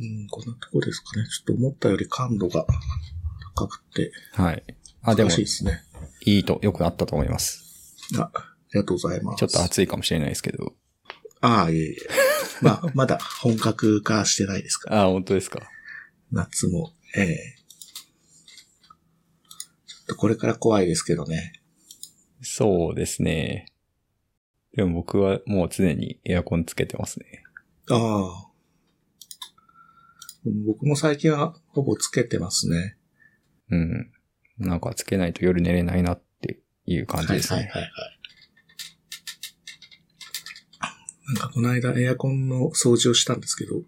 うん、こんなとこですかね。ちょっと思ったより感度が高くて、はい。あ、でもい、ですね。いいと、よくあったと思います。あ、ありがとうございます。ちょっと暑いかもしれないですけど。ああ、いえいえ。まあ、まだ本格化してないですから。あ、本当ですか。夏も。ええちょっとこれから怖いですけどね。そうですね。でも僕はもう常にエアコンつけてますね。ああ。僕も最近はほぼつけてますね。うん。なんかつけないと夜寝れないなっていう感じですね。はいはいはいはい。なんかこの間エアコンの掃除をしたんですけど、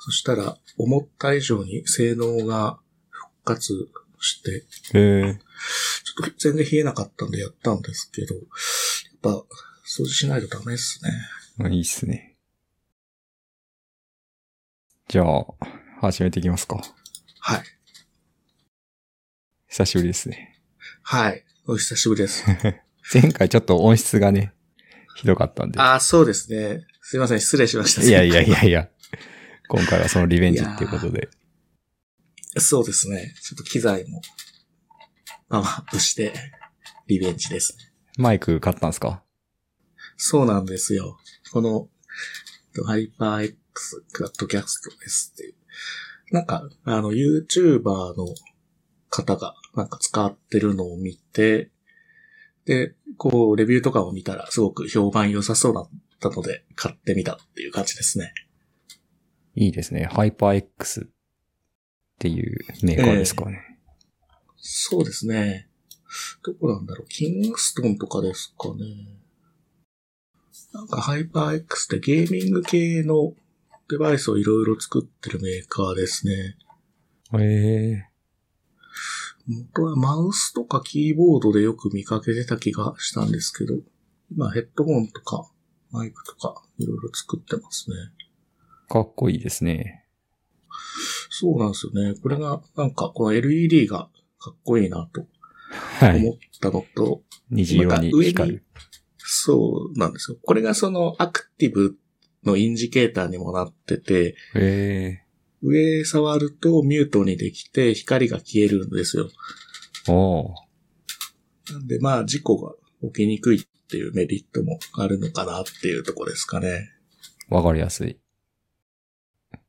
そしたら思った以上に性能が復活して、へえ。ちょっと全然冷えなかったんでやったんですけど、やっぱ掃除しないとダメですね。まあいいっすね。じゃあ、始めていきますか。はい。久しぶりですね。はい。お久しぶりです。前回ちょっと音質がね、ひどかったんで。ああ、そうですね。すいません、失礼しました。いやいやいやいや。今回はそのリベンジっていうことで。そうですね。ちょっと機材もパワーアップして、リベンジですね。マイク買ったんですか？そうなんですよ。この、ハイパー X クラッドキャストですっていう。なんか、あの、YouTuber の方がなんか使ってるのを見て、で、こう、レビューとかを見たらすごく評判良さそうだったので、買ってみたっていう感じですね。いいですね。ハイパー X っていうメーカーですかね。そうですね。どこなんだろう。キングストンとかですかね。なんかハイパー X ってゲーミング系のデバイスをいろいろ作ってるメーカーですね。へえ元はマウスとかキーボードでよく見かけてた気がしたんですけど、今ヘッドホンとかマイクとかいろいろ作ってますね。かっこいいですね。そうなんですよね。これがなんかこの LED がかっこいいなとはい。思ったのと、虹色に光る。そうなんですよ。これがそのアクティブのインジケーターにもなってて、へえ上触るとミュートにできて光が消えるんですよ。おーなんでまあ事故が起きにくいっていうメリットもあるのかなっていうとこですかね。わかりやすい。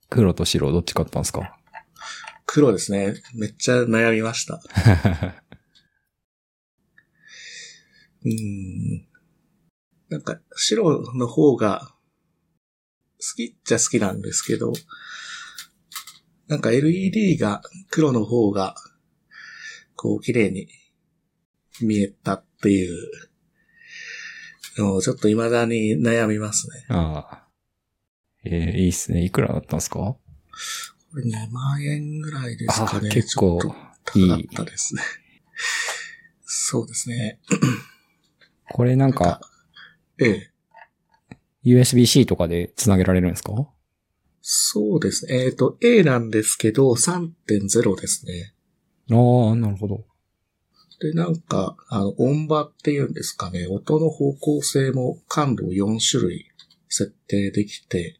黒と白どっち買ったんですか？黒ですね。めっちゃ悩みました。うーん。なんか白の方が好きっちゃ好きなんですけど、なんか LED が黒の方がこう綺麗に見えたっていうのをちょっと未だに悩みますね。ああ。ええいいっすね。いくらだったんですか？これ2万円ぐらいですかね。あ結構高かったですね。そうですね。これなんか、ええ。USB-C とかで繋げられるんですか？そうですね。えっ、と、A なんですけど、3.0ですね。ああ、なるほど。で、なんか、あの、音場っていうんですかね。音の方向性も感度を4種類設定できて、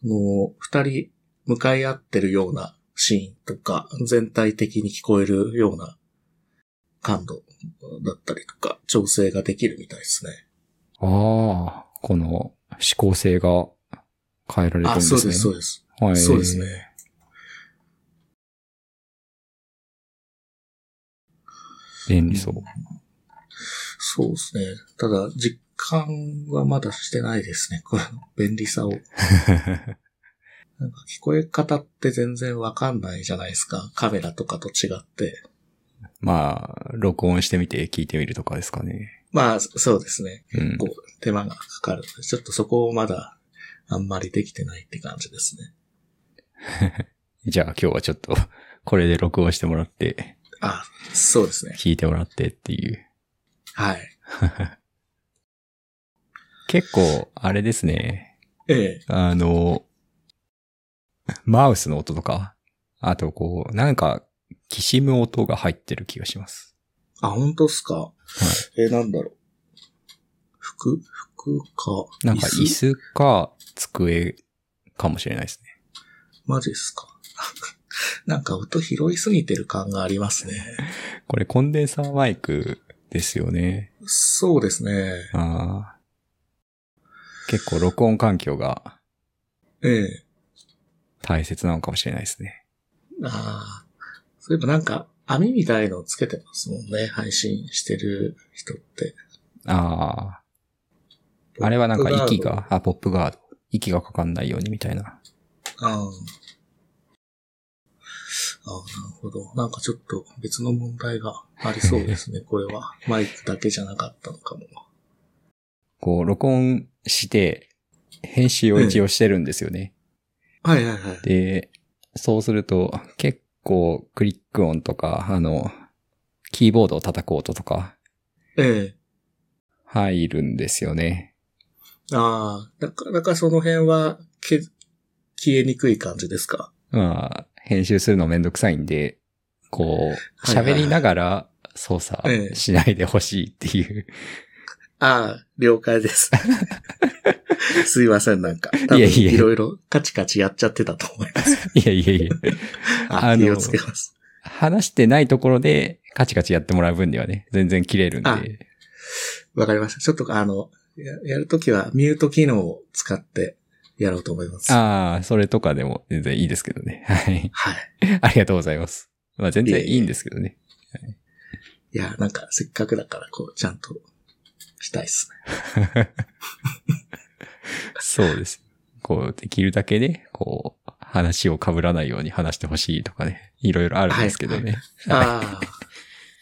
その、二人向かい合ってるようなシーンとか、全体的に聞こえるような感度だったりとか、調整ができるみたいですね。ああ、この指向性が変えられてるんあ、ですね。そうです、そうです。はい。そうですね。便利そう。そうですね。ただ、実感はまだしてないですね。これの便利さを。なんか聞こえ方って全然わかんないじゃないですか。カメラとかと違って。まあ、録音してみて聞いてみるとかですかね。まあ、そうですね。うん結構手間がかかるので、ちょっとそこをまだあんまりできてないって感じですね。じゃあ今日はちょっと、これで録音してもらって、あ、そうですね。聞いてもらってっていう。はい。結構、あれですね。ええ。あの、マウスの音とか、あとこう、なんか、きしむ音が入ってる気がします。あ、本当っすか？はい。えーなんだろう？服？服か？なんか椅子？か机かもしれないですね。マジっすか？なんか音拾いすぎてる感がありますね。これコンデンサーマイクですよね。そうですね。ああ。結構録音環境がええ。大切なのかもしれないですね。ああ。そういえばなんか網みたいのつけてますもんね。配信してる人って。ああ。あれはなんか息が、あ、ポップガード。息がかかんないようにみたいな。ああ。ああ、なるほど。なんかちょっと別の問題がありそうですね。これは。マイクだけじゃなかったのかも。こう、録音して、編集を一応してるんですよね。はいはいはい。で、そうすると、結構クリック音とか、あの、キーボードを叩く音とかええ。入るんですよね。ああ、なかなかその辺はけ消えにくい感じですか？まあ、編集するのめんどくさいんで、こう、喋りながら操作ええしないでほしいっていう。ああ、了解です。すいません、なんか。いやいやいろいろカチカチやっちゃってたと思います。いやいやいや。ああの気をつけます。話してないところでカチカチやってもらう分にはね、全然切れるんで。あわかりました。ちょっとあの、ややるときはミュート機能を使ってやろうと思います。ああ、それとかでも全然いいですけどね。はい。はい。ありがとうございます。まあ全然いいんですけどね。いや、なんかせっかくだからこう、ちゃんとしたいっすね。そうです。こう、できるだけね、こう、話を被らないように話してほしいとかね、いろいろあるんですけどね。ああ、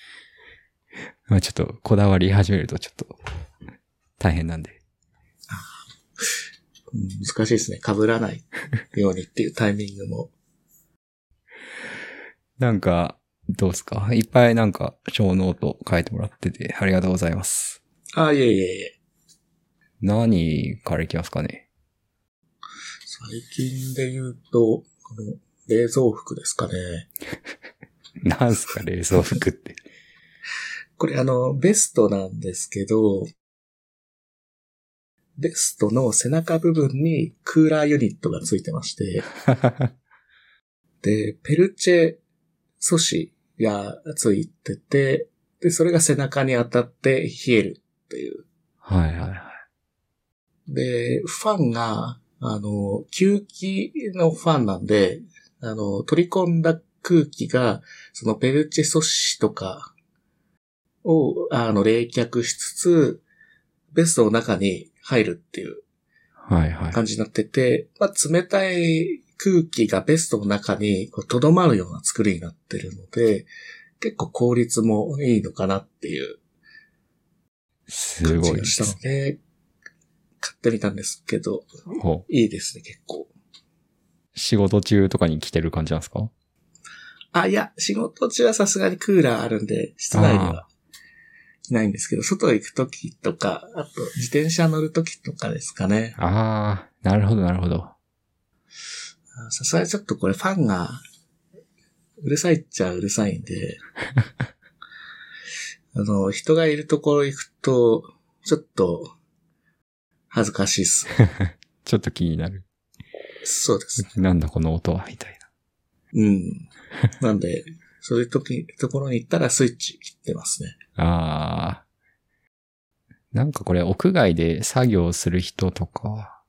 まあちょっと、こだわり始めるとちょっと、大変なんで。うん難しいですね。被らないようにっていうタイミングも。なんか、どうですか？いっぱいなんか、小ノート書いてもらってて、ありがとうございます。ああ、いえいえいえ。何からいきますかね？最近で言うと、この冷蔵服ですかね。なんすか冷蔵服って？これあの、ベストなんですけど、ベストの背中部分にクーラーユニットがついてまして、で、ペルチェ素子がついてて、で、それが背中に当たって冷えるっていう。はいはいはい。で、ファンが、あの、吸気のファンなんで、あの、取り込んだ空気が、そのペルチェ素子とかを、あの、冷却しつつ、ベストの中に入るっていうはいはい。感じになってて、まあ、冷たい空気がベストの中に留まるような作りになってるので、結構効率もいいのかなっていうすごいですので、買ってみたんですけど、いいですね、結構。仕事中とかに着てる感じなんですか？あ、いや、仕事中はさすがにクーラーあるんで、室内には着ないんですけど、外行くときとか、あと自転車乗るときとかですかね。ああ、なるほどなるほど。あさすがにちょっとこれファンが、うるさいっちゃうるさいんで、あの、人がいるところ行くと、ちょっと、恥ずかしいっす。ちょっと気になる。そうです。なんだこの音は、みたいうん。なんで、そういう時、ところに行ったらスイッチ切ってますね。な。ああ。なんかこれ屋外で作業する人とか、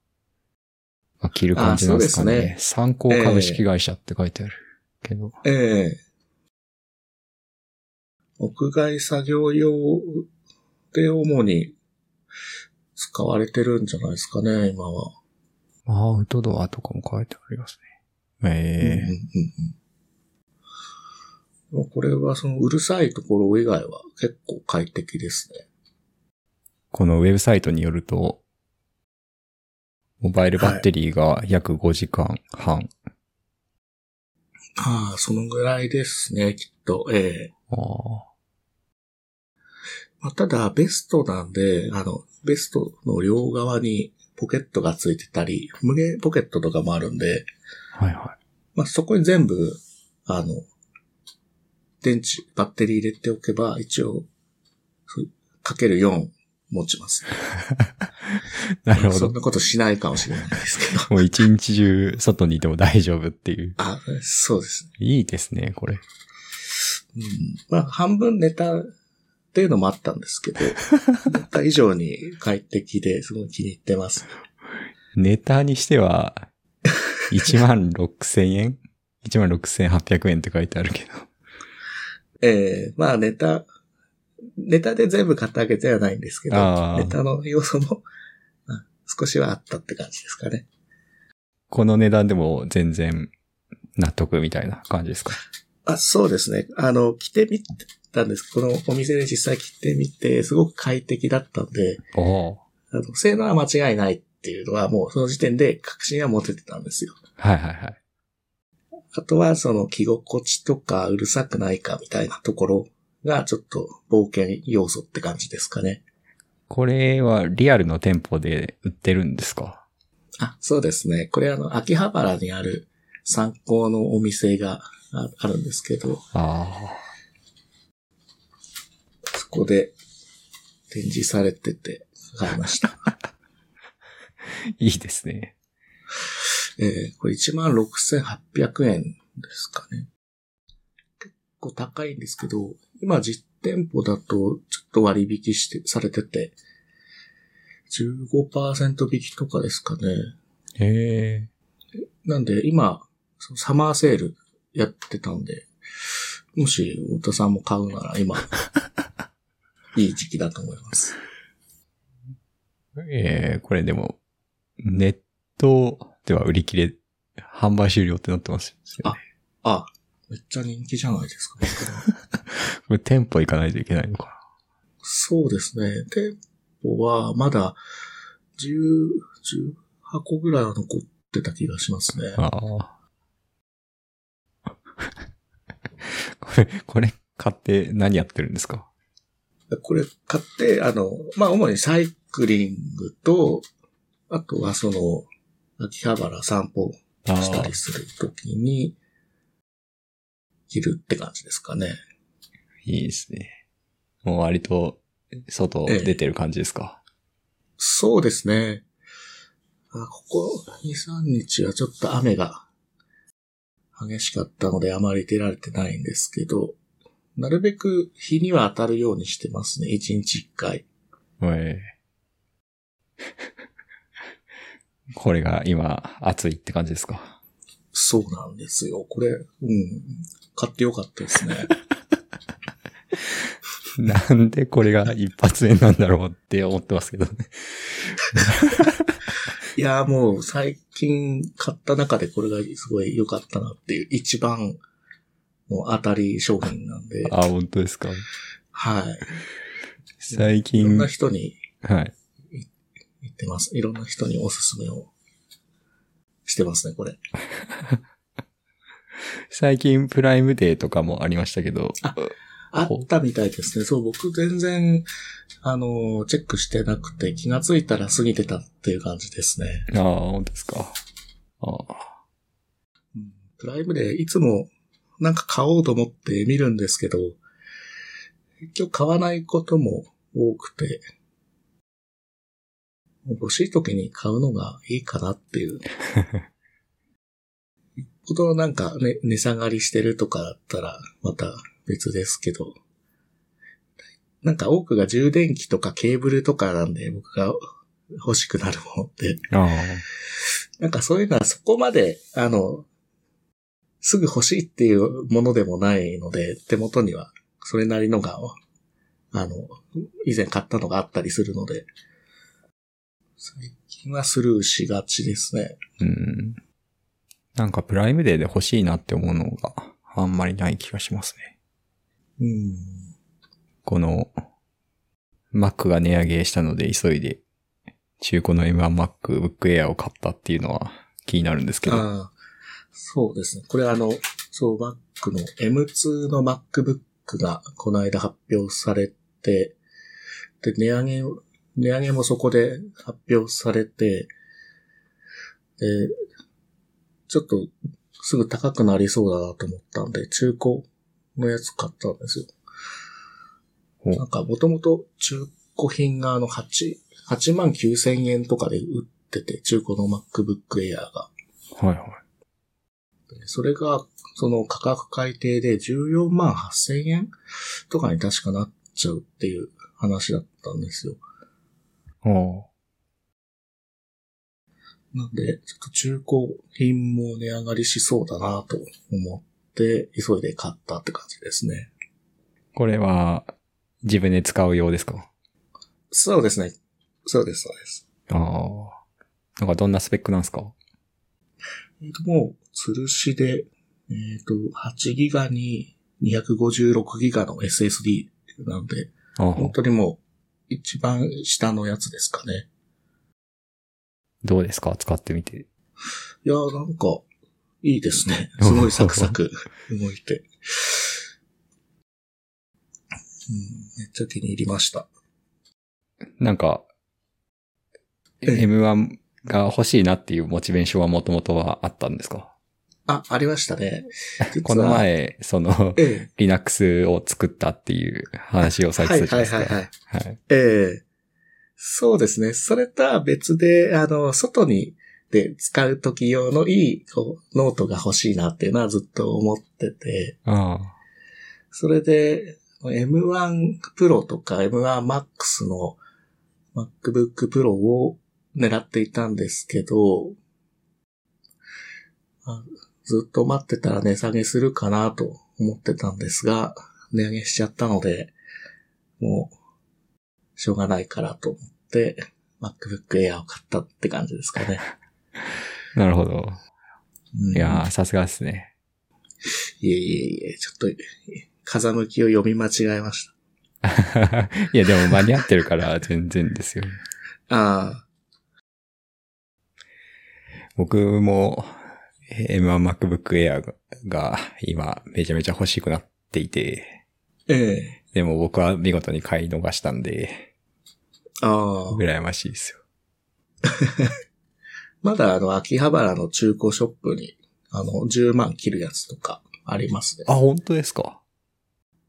が着る感じなんですかね。あそうですね参考株式会社って書いてある。けど。ええ屋外作業用で主に使われてるんじゃないですかね、今は。アウトドアとかも書いてありますね。ええうんうんうんこれはそのうるさいところ以外は結構快適ですね。このウェブサイトによると、モバイルバッテリーが約5時間半。ああ、そのぐらいですね、きっと。ええああまあ、ただ、ベストなんで、あの、ベストの両側にポケットがついてたり、無限ポケットとかもあるんで、はいはまあ、そこに全部、あの、電池、バッテリー入れておけば、一応、かける4持ちます。い。なるほど。そんなことしないかもしれないですけど。もう一日中外にいても大丈夫っていう。あ、そうですね。いいですね、これ。うん、まあ、半分ネタっていうのもあったんですけど、ネタ以上に快適ですごい気に入ってます。ネタにしては、1万6千円 ?1 万6800円って書いてあるけど。ええまあネタ、ネタで全部買ったわけではないんですけどネタの要素も、まあ少しはあったって感じですかね。この値段でも全然納得みたいな感じですか？あ、そうですね。あの、着てみたんですこのお店で実際着てみて、すごく快適だったんで、あの性能は間違いないっていうのはもうその時点で確信は持ててたんですよ。はいはいはい。あとはその着心地とかうるさくないかみたいなところがちょっと冒険要素って感じですかね。これはリアルの店舗で売ってるんですか？あ、そうですね。これあの、秋葉原にある参考のお店がああるんですけど、あそこで展示されてて買いました。あ。いいですね。えーこれ16,800円ですかね。結構高いんですけど、今実店舗だとちょっと割引して、されてて、15%引きとかですかね。へえ。なんで今、サマーセールやってたんで、もし太田さんも買うなら今、いい時期だと思います。ええこれでも、ネットでは売り切れ、販売終了ってなってますよね。あ、めっちゃ人気じゃないですか、ね。これ店舗行かないといけないのかそうですね。店舗はまだ10、10箱ぐらいは残ってた気がしますね。な。ああ。これ、これ買って何やってるんですか？これ買って、あの、まあ、主にサイクリングと、あとはその、秋葉原散歩あしたりするときに、着るって感じですかね。いいですね。もう割と、外出てる感じですか、そうですね。あここ2、3日はちょっと雨が激しかったのであまり出られてないんですけど、なるべく日には当たるようにしてますね。1日1回。ええ これが今、暑いって感じですか？そうなんですよ。これ、うん。買ってよかったですね。なんでこれが一発目なんだろうって思ってますけどね。いやーもう最近買った中でこれがすごい良かったなっていう一番の当たり商品なんで、あ、本当ですか？はい。最いろん近、な人にはい。言ってます。いろんな人におすすめをしてますね、これ。最近プライムデーとかもありましたけど、ああったみたいですね。そう、僕全然、あの、チェックしてなくて気がついたら過ぎてたっていう感じですね。ああ、本当ですか。ああうんプライムでいつもなんか買おうと思って見るんですけど、結局買わないことも多くて、欲しい時に買うのがいいかなっていう。よっぽどなんか、ね、値下がりしてるとかだったらまた別ですけど、なんか多くが充電器とかケーブルとかなんで僕が欲しくなるものって。なんかそういうのはそこまで、あの、すぐ欲しいっていうものでもないので、手元にはそれなりのが、あの、以前買ったのがあったりするので、最近はスルーしがちですね。うん。なんかプライムデーで欲しいなって思うのがあんまりない気がしますね。うん。この Mac が値上げしたので急いで中古の M1MacBook Air を買ったっていうのは気になるんですけど。あ、そうですね。これあの、そう、Mac の M2 の MacBook がこの間発表されて、で、値上げを、値上げもそこで発表されて、で、ちょっとすぐ高くなりそうだなと思ったんで、中古のやつ買ったんですよ。おなんかもともと中古品があの8、8万9千円とかで売ってて、中古の MacBook Air が。はいはい。それが、その価格改定で14万8千円とかに確かなっちゃうっていう話だったんですよ。おなんで、ちょっと中古品も値上がりしそうだなと思って、急いで買ったって感じですね。これは、自分で使う用ですか？そうですね。そうです、そうです。ああ。なんかどんなスペックなんですか？えっ、と、もう、吊るしで、えっ、と、8ギガに256ギガの SSD なんで、本当にもう、一番下のやつですかね。どうですか？使ってみて。いやーなんか、いいですね。すごいサクサク動いて。うん、めっちゃ気に入りました。なんか、ええ M1 が欲しいなっていうモチベーションはもともとはあったんですか？あ、ありましたね。この。前、その、え Linux を作ったっていう話をえ。されはいはいてたじゃないですはいか。はい。はい。ええそうですね。それとは別で、あの、外にで使う時用のいいこうノートが欲しいなっていうのはずっと思ってて。それで M1 Pro とか M1 Max の MacBook Pro を狙っていたんですけど、あずっと待ってたら値下げするかなと思ってたんですが、値上げしちゃったので、もう、しょうがないからと思って、MacBook Air を買ったって感じですかね。なるほど。うんいやー、さすがですね。いえいえいえ、ちょっと、風向きを読み間違えまし いや、でも間に合ってるから全然ですよ。た。ああ、僕も M1 MacBook Air が今めちゃめちゃ欲しくなっていて、ええでも僕は見事に買い逃したんで、ああ。羨ましいですよ。まだあの、秋葉原の中古ショップに、あの、10万切るやつとかありますね。あ、本当ですか？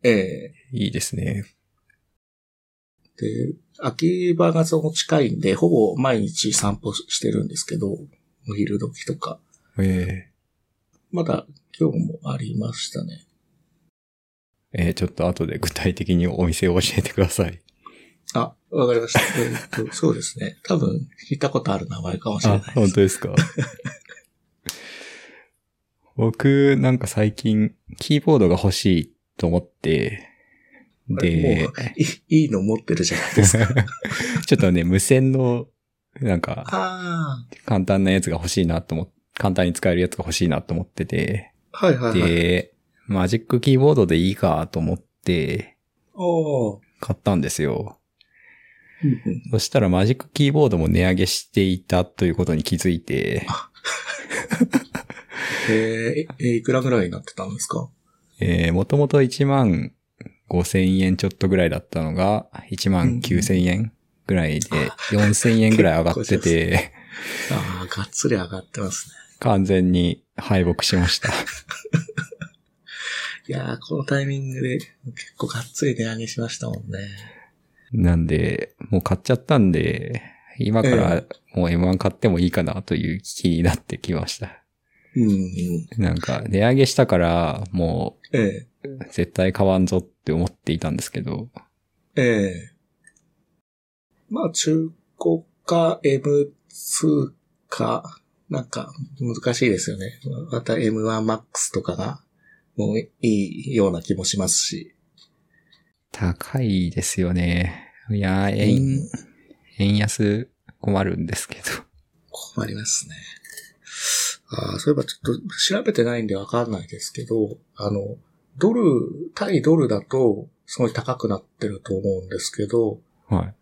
ええいいですね。で、秋葉がその近いんで、ほぼ毎日散歩してるんですけど、お昼時とか。えまだ今日もありましたね。ー、えーちょっと後で具体的にお店を教えてください。あ、わかりました。えーっと、そうですね。多分、聞いたことある名前かもしれあない、です。本当ですか？僕、なんか最近、キーボードが欲しいと思って、でいいいの持ってるじゃないですか。ちょっとね、無線の、なんか、あ簡単なやつが欲しいなと思っ簡単に使えるやつが欲しいなと思ってて、あ、はいはいはい。で、マジックキーボードでいいかと思って、買ったんですよ。そしたらマジックキーボードも値上げしていたということに気づいて、えー、えいくらぐらいになってたんですか？えー、もともと1万5千円ちょっとぐらいだったのが、1万9千円ぐらいで、4千円ぐらい上がってて、ああ、がっつり上がってますね。完全に敗北しました。いやー、このタイミングで結構がっつり値上げしましたもんね。なんで、もう買っちゃったんで、今からもう M1 買ってもいいかなという気になってきました。うんうん。なんか、値上げしたから、もええう、絶対買わんぞって思っていたんですけど、ええまあ、中古か M2 か、なんか難しいですよね。また M1MAX とかが、もういいような気もしますし。高いですよね。いやー、う円、ん円安困るんですけど。困りますね。ああ、そういえばちょっと調べてないんでわかんないですけど、あの、ドル、対ドルだとすごい高くなってると思うんですけど、はい。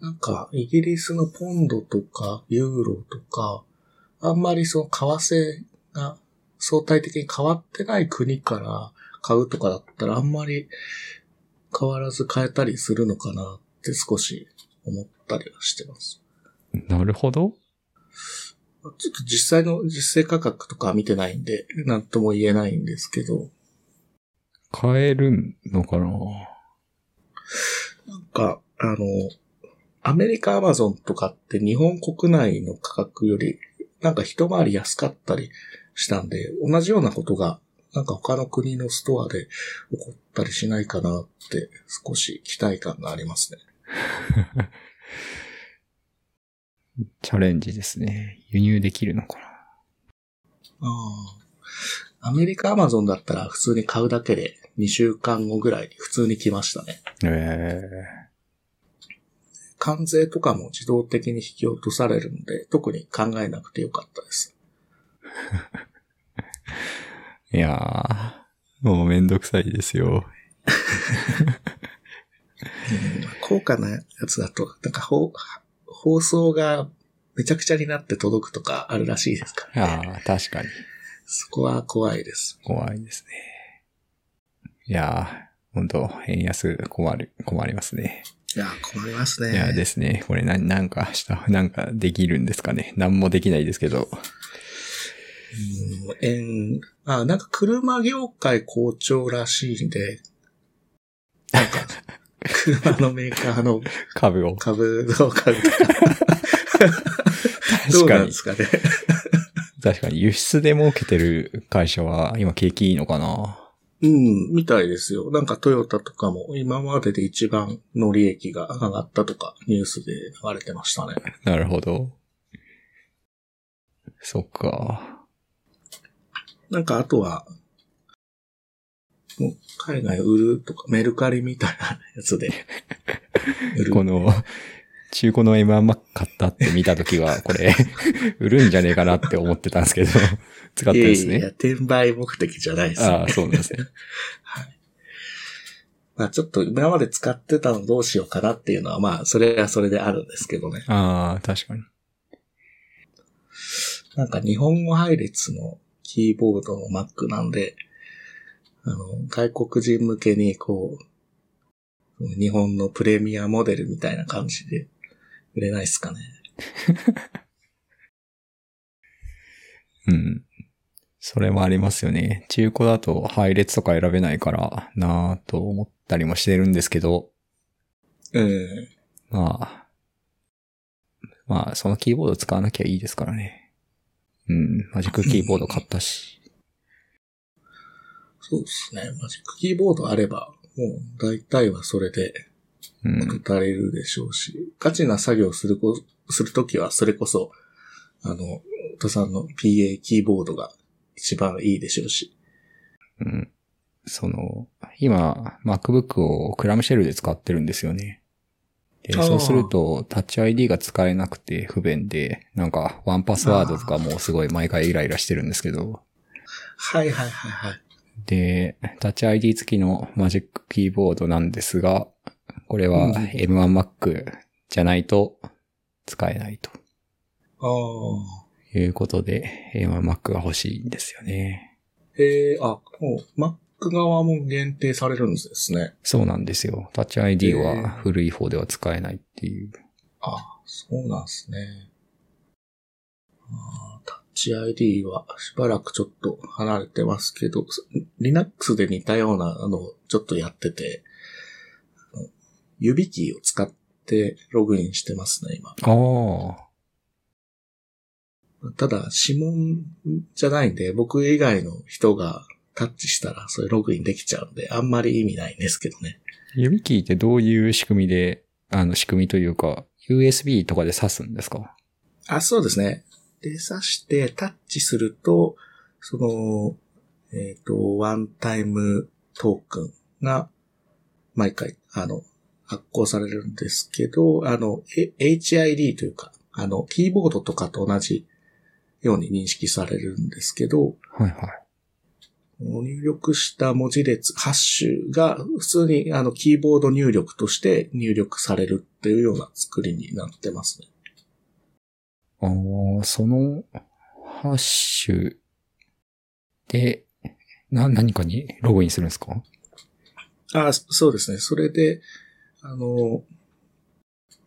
なんか、イギリスのポンドとか、ユーロとか、あんまりその為替が相対的に変わってない国から買うとかだったらあんまり変わらず買えたりするのかなって少し思ったりはしてます。なるほど。ちょっと実際の実勢価格とかは見てないんで、なんとも言えないんですけど、買えるのかな？なんか、あの、アメリカアマゾンとかって日本国内の価格よりなんか一回り安かったりしたんで、同じようなことがなんか他の国のストアで起こったりしないかなって少し期待感がありますね。チャレンジですね。輸入できるのかな。ああ。アメリカアマゾンだったら普通に買うだけで2週間後ぐらいに普通に来ましたね。え関税とかも自動的に引き落とされるんで、特に考えなくてよかったです。え いやー、もうめんどくさいですよ。うん高価なやつだと、なんか放放送がめちゃくちゃになって届くとかあるらしいですからね。ああ、確かに。そこは怖いです。怖いですね。いやー、本当円安困る、困りますね。いや、困りますね。いやですね。これな、なんかした、なんかできるんですかね。なんもできないですけど。うん、円、あ、なんか車業界好調らしいんで、なんか、車のメーカーの株を。株の株 とか、どう確かになんで。すかね。確かに輸出で儲けてる会社は今景気いいのかな？うん、みたいですよ。なんかトヨタとかも今までで一番の利益が上がったとかニュースで流れてましたね。なるほど。そっか。なんかあとは、もう海外売るとかメルカリみたいなやつで売る。この、中古の M1Mac 買ったって見たときは、これ、売るんじゃねえかなって思ってたんですけど、使ってるんですね。いやいや、転売目的じゃないですよ、ね。ああ、そうなんですね。はい。まあちょっと今まで使ってたのどうしようかなっていうのは、まあそれはそれであるんですけどね。ああ、確かに。なんか日本語配列のキーボードの Mac なんで、あの、外国人向けにこう、日本のプレミアモデルみたいな感じで売れないっすかね。うん。それもありますよね。中古だと配列とか選べないからなぁと思ったりもしてるんですけど、うん。まあ、まあ、そのキーボード使わなきゃいいですからね。うん、マジックキーボード買ったし。そうですね。マジックキーボードあれば、もう大体はそれでうん。足れるでしょうし、ガチな作業するこ、するときはそれこそ、あの、おさんの PA キーボードが一番いいでしょうし。うん。その、今、MacBook をクラムシェルで使ってるんですよね。で、そうすると、タッチ ID が使えなくて不便で、なんか、ワンパスワードとかもすごい毎回イライラしてるんですけど、はいはいはいはい。で、タッチ ID 付きのマジックキーボードなんですが、これはうん M1Mac じゃないと使えないとああ。いうことで、M1Mac が欲しいんですよね。ええあ、もう、Mac 側も限定されるんですね。そうなんですよ。タッチ ID は古い方では使えないっていう。あそうなんですね。あータッチ ID はしばらくちょっと離れてますけど、す Linux で似たようなのをちょっとやってて、指キーを使ってログインしてますね、今。ああ。ただ、指紋じゃないんで、僕以外の人がタッチしたらそれログインできちゃうんで、あんまり意味ないんですけどね。指キーってどういう仕組みで、あの仕組みというか、USB とかで挿すんですか？あ、そうですね。で、挿してタッチすると、その、えっ、と、ワンタイムトークンが毎回、あの、発行されるんですけど、あの、え HID というか、あの、キーボードとかと同じように認識されるんですけど、はいはい。入力した文字列、ハッシュが普通にあのキーボード入力として入力されるっていうような作りになってますね。そのハッシュで、な、何かに？ログインするんですか？あそうですね。それで、あの、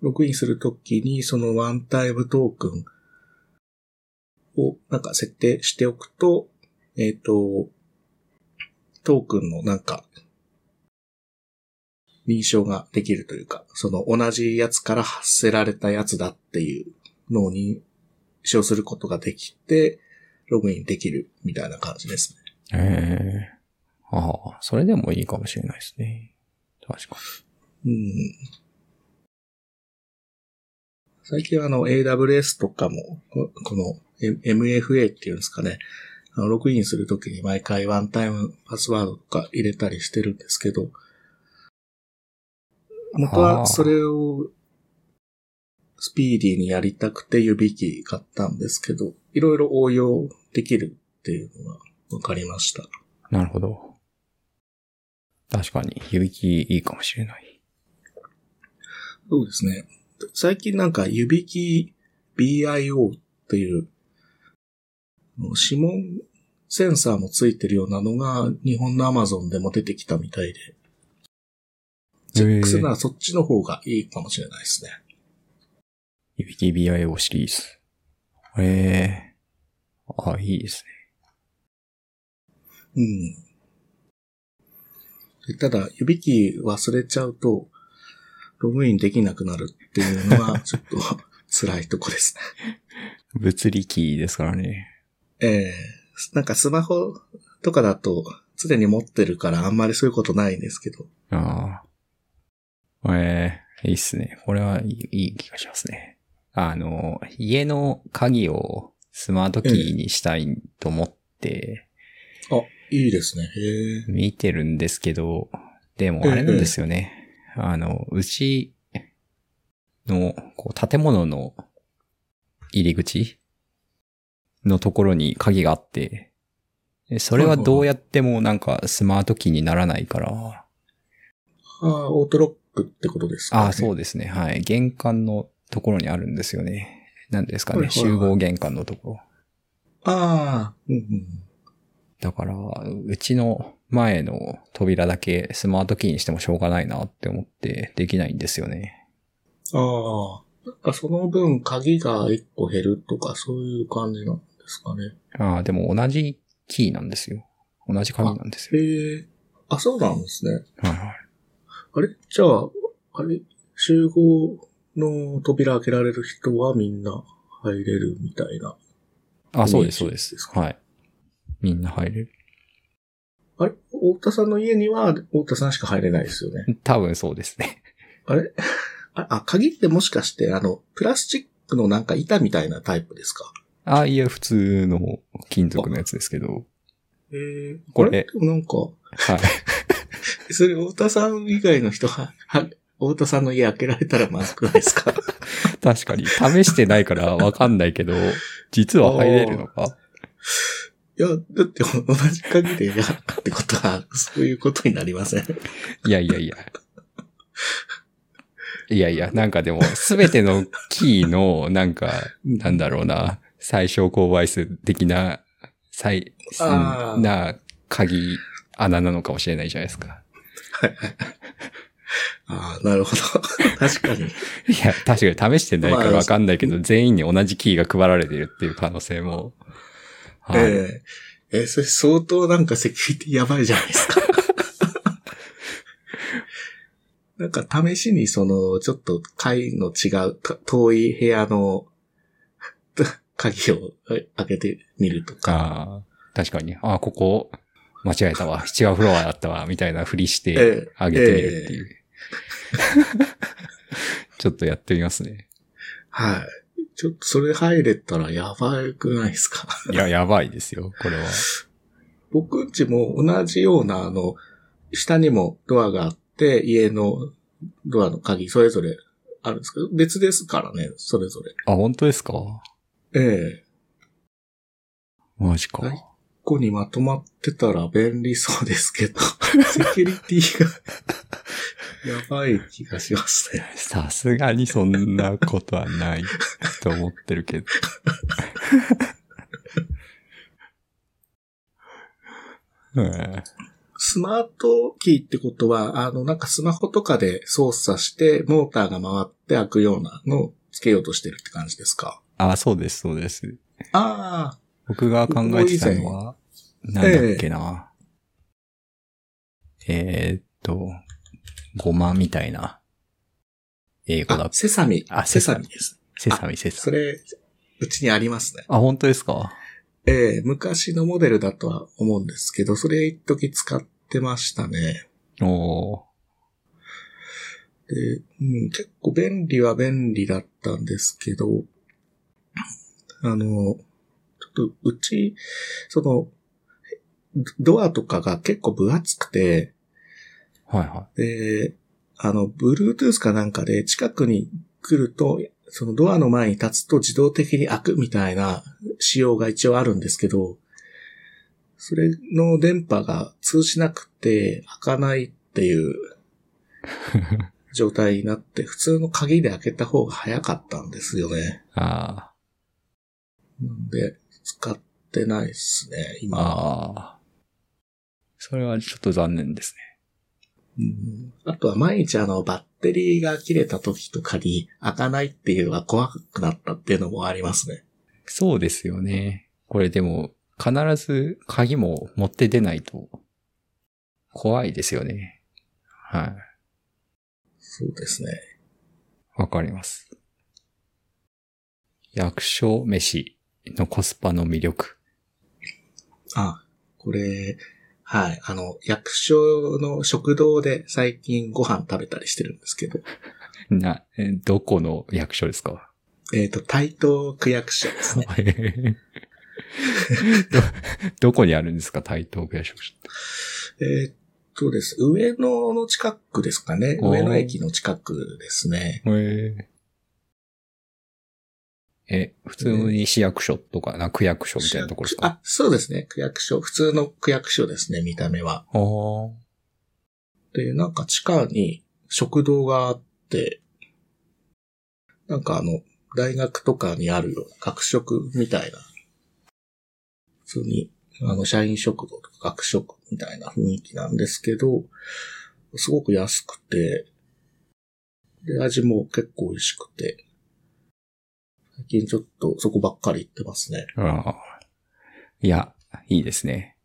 ログインするときに、そのワンタイムトークンをなんか設定しておくと、えっ、と、トークンのなんか、認証ができるというか、その同じやつから発せられたやつだっていうのを認証することができて、ログインできるみたいな感じですね。ええああ、それでもいいかもしれないですね。確かうん。最近はあの AWS とかも、ここの M- MFA っていうんですかね。あのログインするときに毎回ワンタイムパスワードとか入れたりしてるんですけど、元はそれをスピーディーにやりたくて指キー買ったんですけど、いろいろ応用できるっていうのが分かりました。に。なるほど。確かに、指キーいいかもしれない。そうですね。最近なんか、指キー BIO っていう、指紋センサーもついてるようなのが、日本の Amazon でも出てきたみたいで。チェックするならそっちの方がいいかもしれないですね。指キー BIO シリーズ。ええあ、いいですね。うん。でただ、指キー忘れちゃうと、ログインできなくなるっていうのが、ちょっと辛いとこですね。物理キーですからね。ええなんかスマホとかだと常に持ってるからあんまりそういうことないんですけど。ああ。ええいいっすね。これはいいいい気がしますね。あの、家の鍵をスマートキーにしたいと思ってあ、いいですね。へえ。見てるんですけど、でもあれなんですよね。あの、うちのこう建物の入り口のところに鍵があって、でそれはどうやってもなんかスマートキーにならないから、ああ、オートロックってことですか、ね。ああ、そうですね。はい。玄関のところにあるんですよね。何ですかね。はいはいはい集合玄関のところ。ああ、うんうん。だから、うちの前の扉だけスマートキーにしてもしょうがないなって思ってできないんですよね。ああ、なんかその分鍵が1個減るとかそういう感じなんですかね。ああ、でも同じキーなんですよ。同じ鍵なんですよ。へえ。あ、そうなんですね。はいはい。あれ？じゃあ、あれ？集合の扉開けられる人はみんな入れるみたいな。あ、そうです、そうです。はい。みんな入れる。あれ？太田さんの家には太田さんしか入れないですよね。多分そうですね。あれ？あ、あ鍵ってもしかして、あの、プラスチックのなんか板みたいなタイプですか？ああ、いや、普通の金属のやつですけど。へえ。これ？あでもなんか、はい。それ太田さん以外の人は、は、太田さんの家開けられたらまずくないですか？確かに。試してないからわかんないけど、実は入れるのか？いや、だって同じ鍵でやるってことは、そういうことになりません。いやいやいや。いやいや、なんかでも、すべてのキーの、なんか、なんだろうな、最小公倍数的な、最、な、鍵、穴なのかもしれないじゃないですか。ああ、なるほど。確かに。いや、確かに試してないからわかんないけど、全員に同じキーが配られているっていう可能性も。はいえええーそれ相当なんかセキュリティやばいじゃないですか。なんか試しにその、ちょっと階の違う、た遠い部屋の鍵を開けてみるとか。確かに。ああ、ここ、間違えたわ。違うフロアだったわ。みたいなふりして、ええあげてみるっていう。ちょっとやってみますね。はい。ちょっとそれ入れたらやばくないですか？いや、やばいですよ、これは。僕んちも同じような、あの、下にもドアがあって、家のドアの鍵それぞれあるんですけど、別ですからね、それぞれ。あ、本当ですか？ええマジか。はいここにまとまってたら便利そうですけど、セキュリティがやばい気がしますね。さすがにそんなことはないと思ってるけど。う んスマートキーってことは、あの、なんかスマホとかで操作して、モーターが回って開くようなのをつけようとしてるって感じですか？あ、そうです、そうです。ああ、僕が考えてたのは、なんだっけな。えーっと、ごまみたいな英語だあ、。セサミ。あセサミです。セサミセサミ。それ、うちにありますね。あ、本当ですか？ええ昔のモデルだとは思うんですけど、それ一時使ってましたね。おー。で、うん、結構便利は便利だったんですけど、あの、うち、その、ドアとかが結構分厚くて、はいはで、あの、Bluetooth かなんかで近くに来ると、そのドアの前に立つと自動的に開くみたいな仕様が一応あるんですけど、それの電波が通じなくて開かないっていう 状態になって、普通の鍵で開けた方が早かったんですよね。い。あなんで、使ってないですね、あ。今。ああ。それはちょっと残念ですね。うんあとは毎日あの、バッテリーが切れた時とかに開かないっていうのが怖くなったっていうのもありますね。そうですよね。これでも、必ず鍵も持って出ないと怖いですよね。はい。そうですね。わかります。役所飯のコスパの魅力。あ、これ、はい。あの、役所の食堂で最近ご飯食べたりしてるんですけど、な、えどこの役所ですか？えっ、と、台東区役所ですね。ど、どこにあるんですか？台東区役所って。えっとです。上野の近くですかね。上野駅の近くですね。へえ。え、普通に市役所とか、な区役所みたいなところですか？あ、そうですね。区役所。普通の区役所ですね、見た目は。で、なんか地下に食堂があって、なんかあの、大学とかにあるような学食みたいな、普通に、あの、社員食堂とか学食みたいな雰囲気なんですけど、すごく安くて、で、味も結構美味しくて、最近ちょっとそこばっかり行ってますね。ああ。いや、いいですね。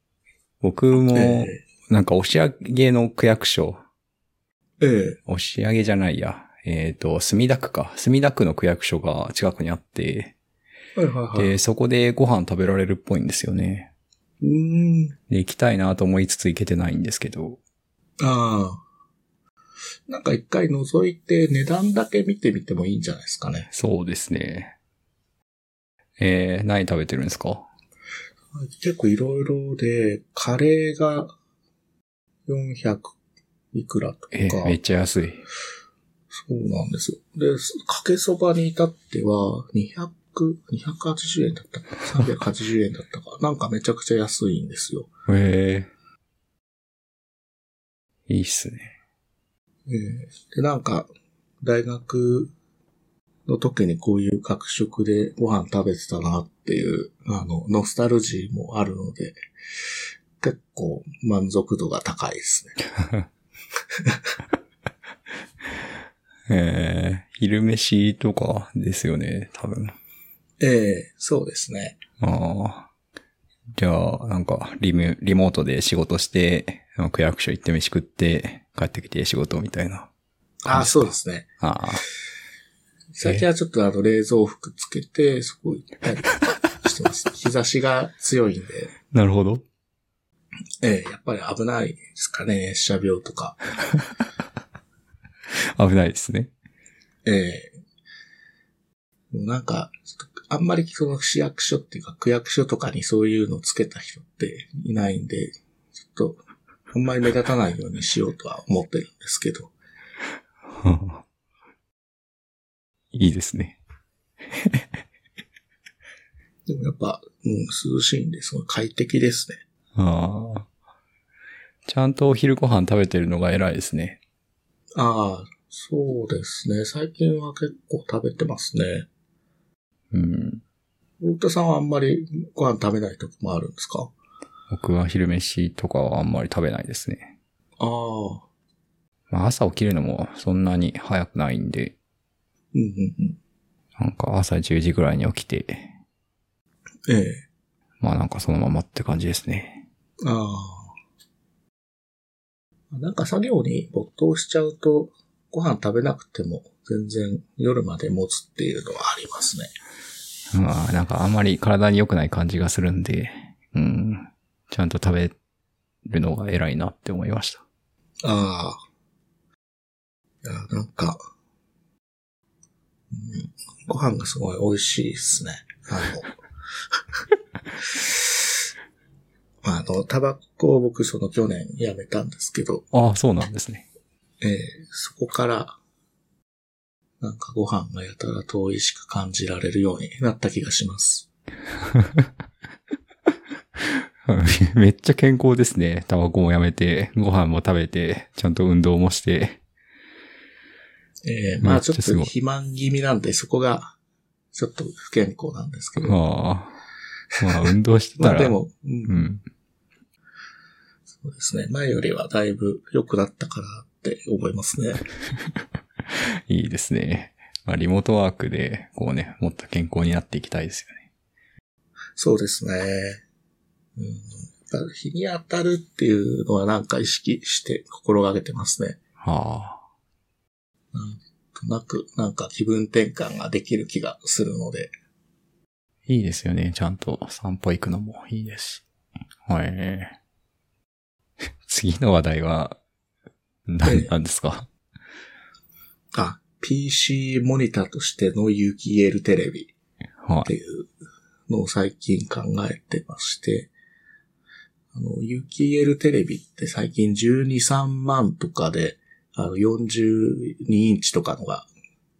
僕も、えなんか押上の区役所、えええ押上じゃないや。えっ、と、墨田区か。墨田区の区役所が近くにあって、はいはいはい。で、そこでご飯食べられるっぽいんですよね。うーん。で、行きたいなと思いつつ行けてないんですけど。ああ。なんか一回覗いて値段だけ見てみてもいいんじゃないですかね。そうですね。えー、何食べてるんですか？結構いろいろで、カレーが400いくらとか。えー、めっちゃ安い。そうなんですよ。で、かけそばに至っては、200、280円だったか、380円だったか、なんかめちゃくちゃ安いんですよ。えー、いいっすね。ええで、なんか、大学の時にこういう学食でご飯食べてたなっていう、あの、ノスタルジーもあるので、結構満足度が高いですね。えー、昼飯とかですよね、多分。ええそうですね。ああ。じゃあ、なんかリモ、リモートで仕事して、区役所行って飯食って、帰ってきて仕事みたいな。ああ、そうですね。ああ。最近はちょっとあの冷蔵服つけて、そこ行ったりしてます。日差しが強いんで、なるほど。ええやっぱり危ないですかね、熱射病とか。危ないですね。ええもうなんか、あんまりその市役所っていうか区役所とかにそういうのをつけた人っていないんで、ちょっと、あんまり目立たないようにしようとは思ってるんですけど。いいですね。でもやっぱ、うん、涼しいんで、すごい快適ですね。ああ。ちゃんとお昼ご飯食べてるのが偉いですね。ああ、そうですね。最近は結構食べてますね。うん。大田さんはあんまりご飯食べない時もあるんですか？僕は昼飯とかはあんまり食べないですね。ああ、まあ朝起きるのもそんなに早くないんで、うんうんうん。なんか朝10時ぐらいに起きて、ええ。まあなんかそのままって感じですね。ああ。なんか作業に没頭しちゃうと、ご飯食べなくても全然夜まで持つっていうのはありますね。まあ、なんかあんまり体に良くない感じがするんで、うん。ちゃんと食べるのが偉いなって思いました。ああ。いや、なんか、うん、ご飯がすごい美味しいですね。あの、まあ、あの、タバコを僕その去年やめたんですけど、ああ、そうなんですね。ええそこから、なんかご飯がやたらと美味しく感じられるようになった気がします。めっちゃ健康ですね。タバコもやめて、ご飯も食べて、ちゃんと運動もして。ええまあちょっと肥満気味なんで、そこが、ちょっと不健康なんですけど。ああ。まあ、運動してたら。まあでも、うんうん。そうですね。前よりはだいぶ良くなったかなって思いますね。いいですね。まあ、リモートワークで、こうね、もっと健康になっていきたいですよね。そうですね。うん、日に当たるっていうのはなんか意識して心がけてますね。はあ。なんとなく、なんか気分転換ができる気がするので。いいですよね。ちゃんと散歩行くのもいいですし。はい。次の話題は、何なんですか？あ、PC モニターとしての有機 EL テレビはっていうのを最近考えてまして、あの、有機 EL テレビって最近12、3万とかで、あの、42インチとかのが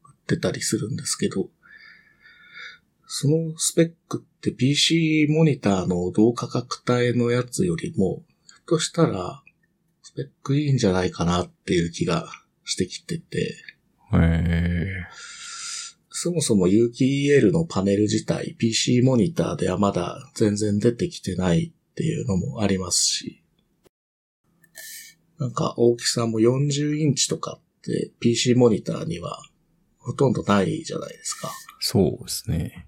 売ってたりするんですけど、そのスペックって PC モニターの同価格帯のやつよりも、ひょっとしたら、スペックいいんじゃないかなっていう気がしてきてて、そもそも有機 EL のパネル自体 PC モニターではまだ全然出てきてないっていうのもありますし、なんか大きさも40インチとかって PC モニターにはほとんどないじゃないですか。そうですね。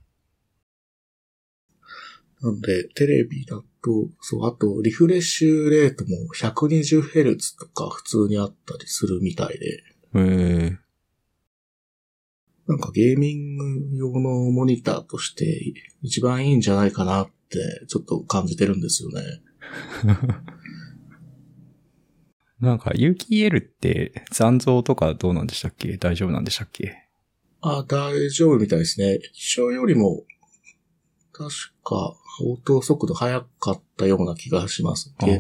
なんで、テレビだと、そう、あと、リフレッシュレートも 120Hz とか普通にあったりするみたいで、へえ。なんかゲーミング用のモニターとして一番いいんじゃないかなってちょっと感じてるんですよね。なんか、有機 EL って残像とかどうなんでしたっけ？大丈夫なんでしたっけ？あ、大丈夫みたいですね。一緒よりも、確か、応答速度速かったような気がします。原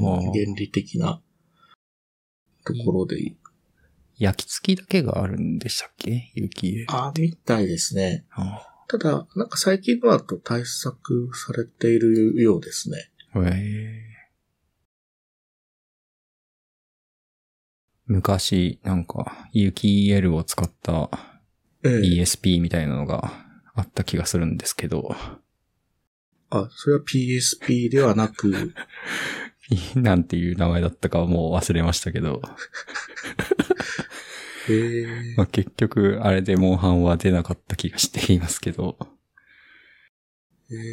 理的なところでいい。焼き付きだけがあるんでしたっけ？有機 EL。あ、みたいですね。あただ、なんか最近のだと対策されているようですね。へえ。昔、なんか、有機 EL を使ったええ。ESP みたいなのがあった気がするんですけど、あ、それは PSP ではなく、なんていう名前だったかはもう忘れましたけど、ええ。まあ、結局、あれでモンハンは出なかった気がしていますけど、っ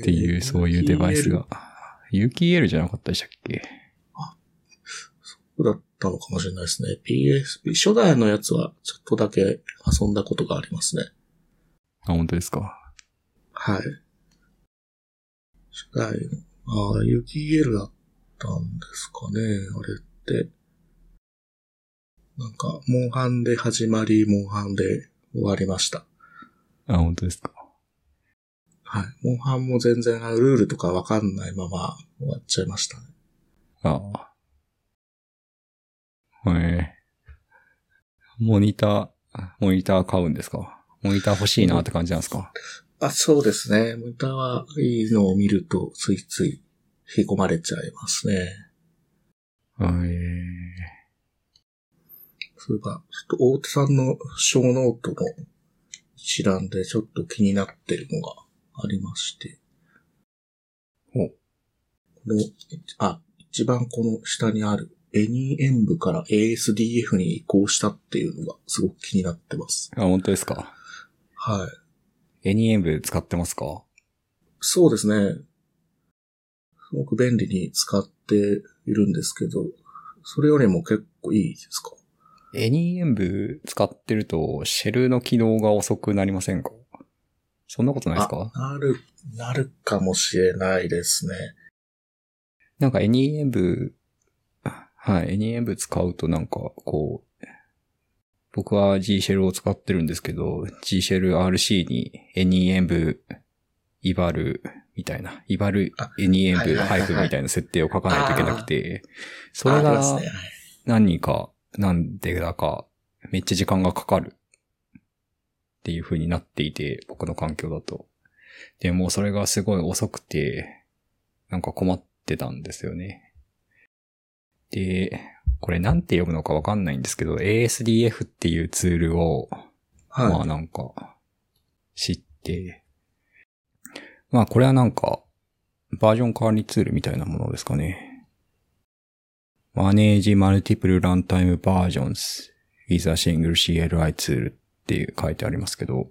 ていう、そういうデバイスが。有機 EL じゃなかったでしたっけ？そうだったのかもしれないですね。PSP、初代のやつはちょっとだけ遊んだことがありますね。あ、本当ですか？はい。初代の、ああ、ユキエルだったんですかね、あれって。なんか、モンハンで始まり、モンハンで終わりました。あ、本当ですか？はい。モンハンも全然ルールとかわかんないまま終わっちゃいましたね。ああ。ええモニター、モニター買うんですか？モニター欲しいなって感じなんですか？あ、そうですね。モニターはいいのを見ると、ついつい引き込まれちゃいますね。ええそういえば、ちょっと大手さんの小ノートの一覧でちょっと気になってるのがありまして。ほうこの、あ、一番この下にある、エニー演舞から ASDF に移行したっていうのがすごく気になってます。あ、本当ですか？はい。エニエンブ使ってますか？そうですね。すごく便利に使っているんですけど、それよりも結構いいですか？エニーエンブ使ってると、シェルの起動が遅くなりませんか？そんなことないですか？なる、なるかもしれないですね。なんかエニーエンブ、はい、エニーエンブ使うとなんか、こう、僕は G シェルを使ってるんですけど、G シェル RC にエニーエンブ、イバルみたいな、イバルエニーエンブハイフみたいな設定を書かないといけなくて、それが何人か、なんでだか、めっちゃ時間がかかるっていう風になっていて、僕の環境だと。でもそれがすごい遅くて、なんか困ってたんですよね。で、これなんて読むのかわかんないんですけど、ASDF っていうツールを、はい、まあなんか、知って、まあこれはなんか、バージョン管理ツールみたいなものですかね。Manage Multiple Runtime Versions with a Single CLI Tool っていう書いてありますけど、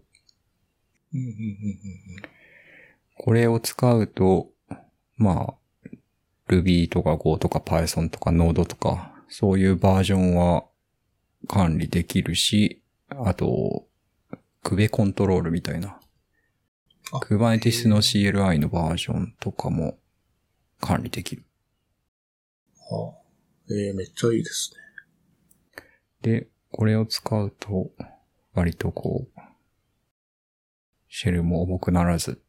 これを使うと、まあ、Ruby とか Go とか Python とか Node とか、そういうバージョンは管理できるし、あと、クベコントロールみたいな。クバネティスの CLI のバージョンとかも管理できる。はあ、ええー、めっちゃいいですね。で、これを使うと、割とこう、シェルも重くならず、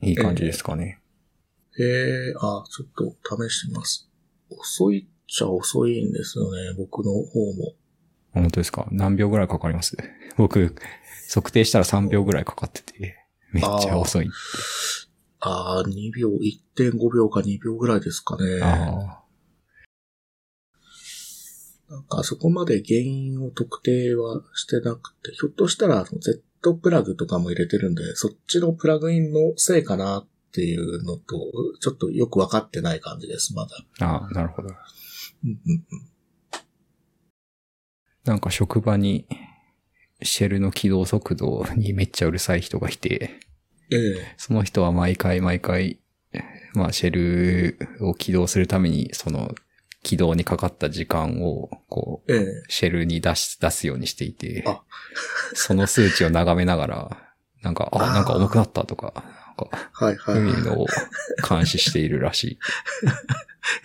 いい感じですかね。えー、えー、あ、ちょっと試してみます。遅いっちゃ遅いんですよね、僕の方も。本当ですか？何秒ぐらいかかります？僕、測定したら3秒ぐらいかかってて、めっちゃ遅いああ、2秒、1.5秒か2秒ぐらいですかね。なんかそこまで原因を特定はしてなくて、ひょっとしたら Z プラグとかも入れてるんで、そっちのプラグインのせいかなっていうのと、ちょっとよくわかってない感じです、まだ。ああ、なるほど。なんか職場に、シェルの起動速度にめっちゃうるさい人がいて、ええ、その人は毎回毎回、まあシェルを起動するために、その起動にかかった時間を、こう、ええ、シェルに出し、出すようにしていて、その数値を眺めながら、なんか、あ、なんか重くなったとか、か、はいはい、はい。いうのを監視しているらしい。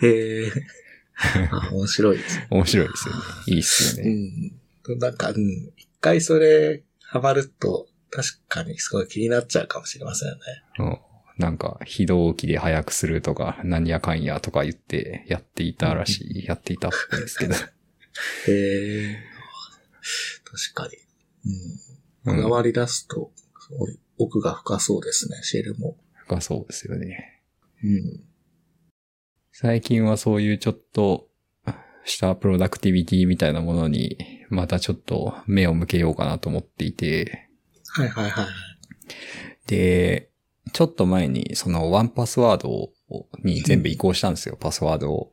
へえ。面白いですね。面白いですよね。いいっすよね。うん。なんか、うん。一回それハマると、確かにすごい気になっちゃうかもしれませんね。うん。なんか、非同期で早くするとか、何やかんやとか言ってやっていたらしい、やっていたっぽいですけど。へえ。確かに。うん。こだわり出すと、すごい奥が深そうですね、シェルも。深そうですよね。うん。最近はそういうちょっとしたプロダクティビティみたいなものに、またちょっと目を向けようかなと思っていて。はいはいはい。で、ちょっと前にそのワンパスワードに全部移行したんですよ、パスワードを。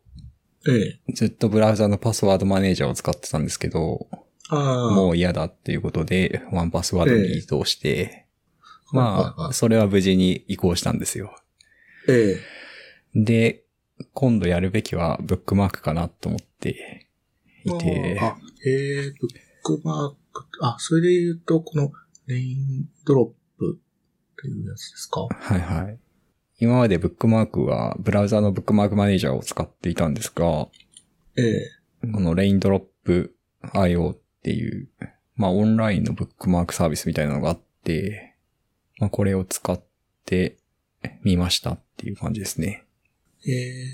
ええ。ずっとブラウザのパスワードマネージャーを使ってたんですけど、もう嫌だっていうことで、ワンパスワードに移動して、ええ、まあ、それは無事に移行したんですよ。ええ。で、今度やるべきはブックマークかなと思っていて。あ、ええ、ブックマーク、あ、それで言うと、このレインドロッていうやつですか？はいはい。今までブックマークは、ブラウザのブックマークマネージャーを使っていたんですが、ええ。このレインドロップ IO っていう、まあオンラインのブックマークサービスみたいなのがあって、まあこれを使ってみましたっていう感じですね。ええ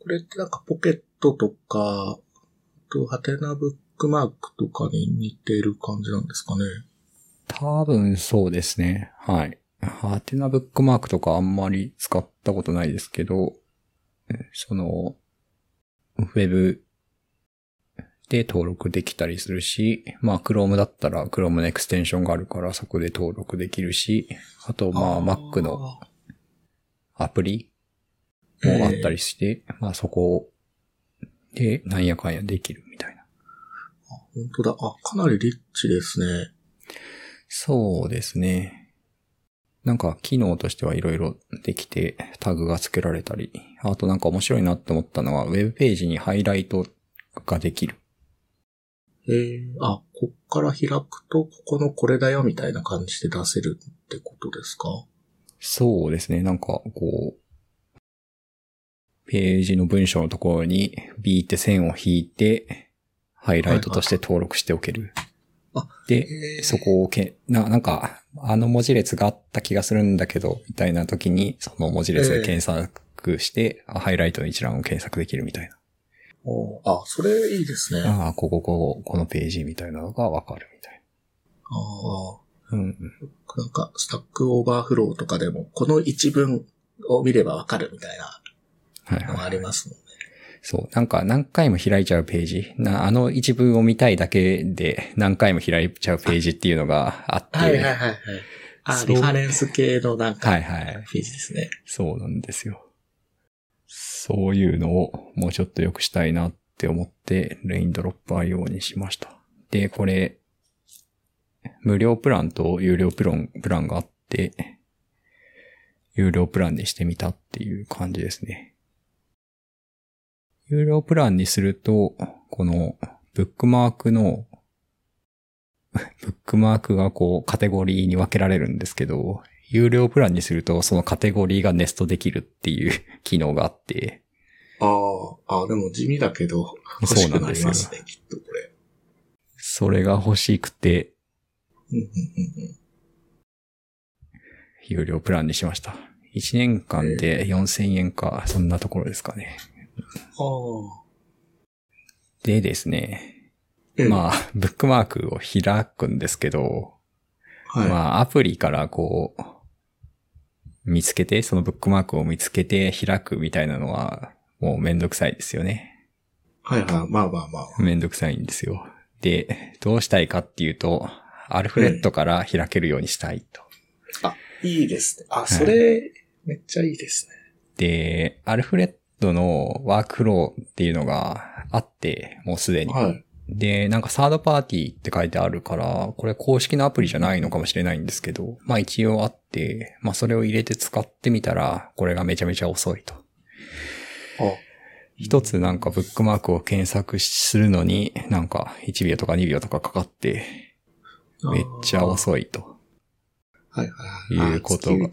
ー、これってなんかポケットとか、と、ハテナブックマークとかに似てる感じなんですかね。多分そうですね。はい。ハテナブックマークとかあんまり使ったことないですけど、その、ウェブで登録できたりするし、まあ Chrome だったら Chrome のエクステンションがあるからそこで登録できるし、あとまあ Mac のアプリもあったりして、えー、まあそこでなんやかんやできるみたいな。本当だ。あ、かなりリッチですね。そうですね。なんか機能としてはいろいろできてタグが付けられたり、あとなんか面白いなって思ったのは、ウェブページにハイライトができる。えー、あ、こっから開くと、ここのこれだよみたいな感じで出せるってことですか？そうですね。なんか、こう、ページの文章のところに B って線を引いて、ハイライトとして登録しておける。あで、えー。そこをけ、な、なんか、あの文字列があった気がするんだけど、みたいな時に、その文字列で検索して、あハイライトの一覧を検索できるみたいおあ、それいいですね。な。あああ、ここ、ここ、このページみたいなのがわかるみたいあ。な。うん。なんか、 Stack Overflow とかでも、この一文を見ればわかるみたいなはいのがあはい。りますもんね。そう。なんか何回も開いちゃうページ。な、あの一文を見たいだけで何回も開いちゃうページっていうのがあって。はいはいはいはい。あ、リファレンス系のなんか、はいはい。ページですね。そうなんですよ。そういうのをもうちょっと良くしたいなって思って、レインドロップ IO にしました。で、これ、無料プランと有料プラン、プランがあって、有料プランにしてみたっていう感じですね。有料プランにすると、このブックマークの、ブックマークがこうカテゴリーに分けられるんですけど、有料プランにするとそのカテゴリーがネストできるっていう 機能があって、ああ、あでも地味だけど、欲しくなりますね、きっとこれ。それが欲しくて。有料プランにしました。1年間で4000円か、そんなところですかね。あでですね、あ。まあ、ブックマークを開くんですけど、あ、はい。まあ、アプリからこう、見つけて、そのブックマークを見つけて開くみたいなのは、もうめんどくさいですよね。はいはい。まあまあまあ。めんどくさいんですよ。で、どうしたいかっていうと、アルフレットから開けるようにしたいと。あ、いいですね。あ、いそれ、めっちゃいいですね。で、アルフレットのワークフローっていうのがあって、もうすでに。はい。で、なんかサードパーティーって書いてあるから、これ公式のアプリじゃないのかもしれないんですけど、まあ一応あって、まあそれを入れて使ってみたら、これがめちゃめちゃ遅いと。あ、一つなんかブックマークを検索するのに、なんか1秒とか2秒とかかかって、めっちゃい。遅いと。はいはいはい。いうことが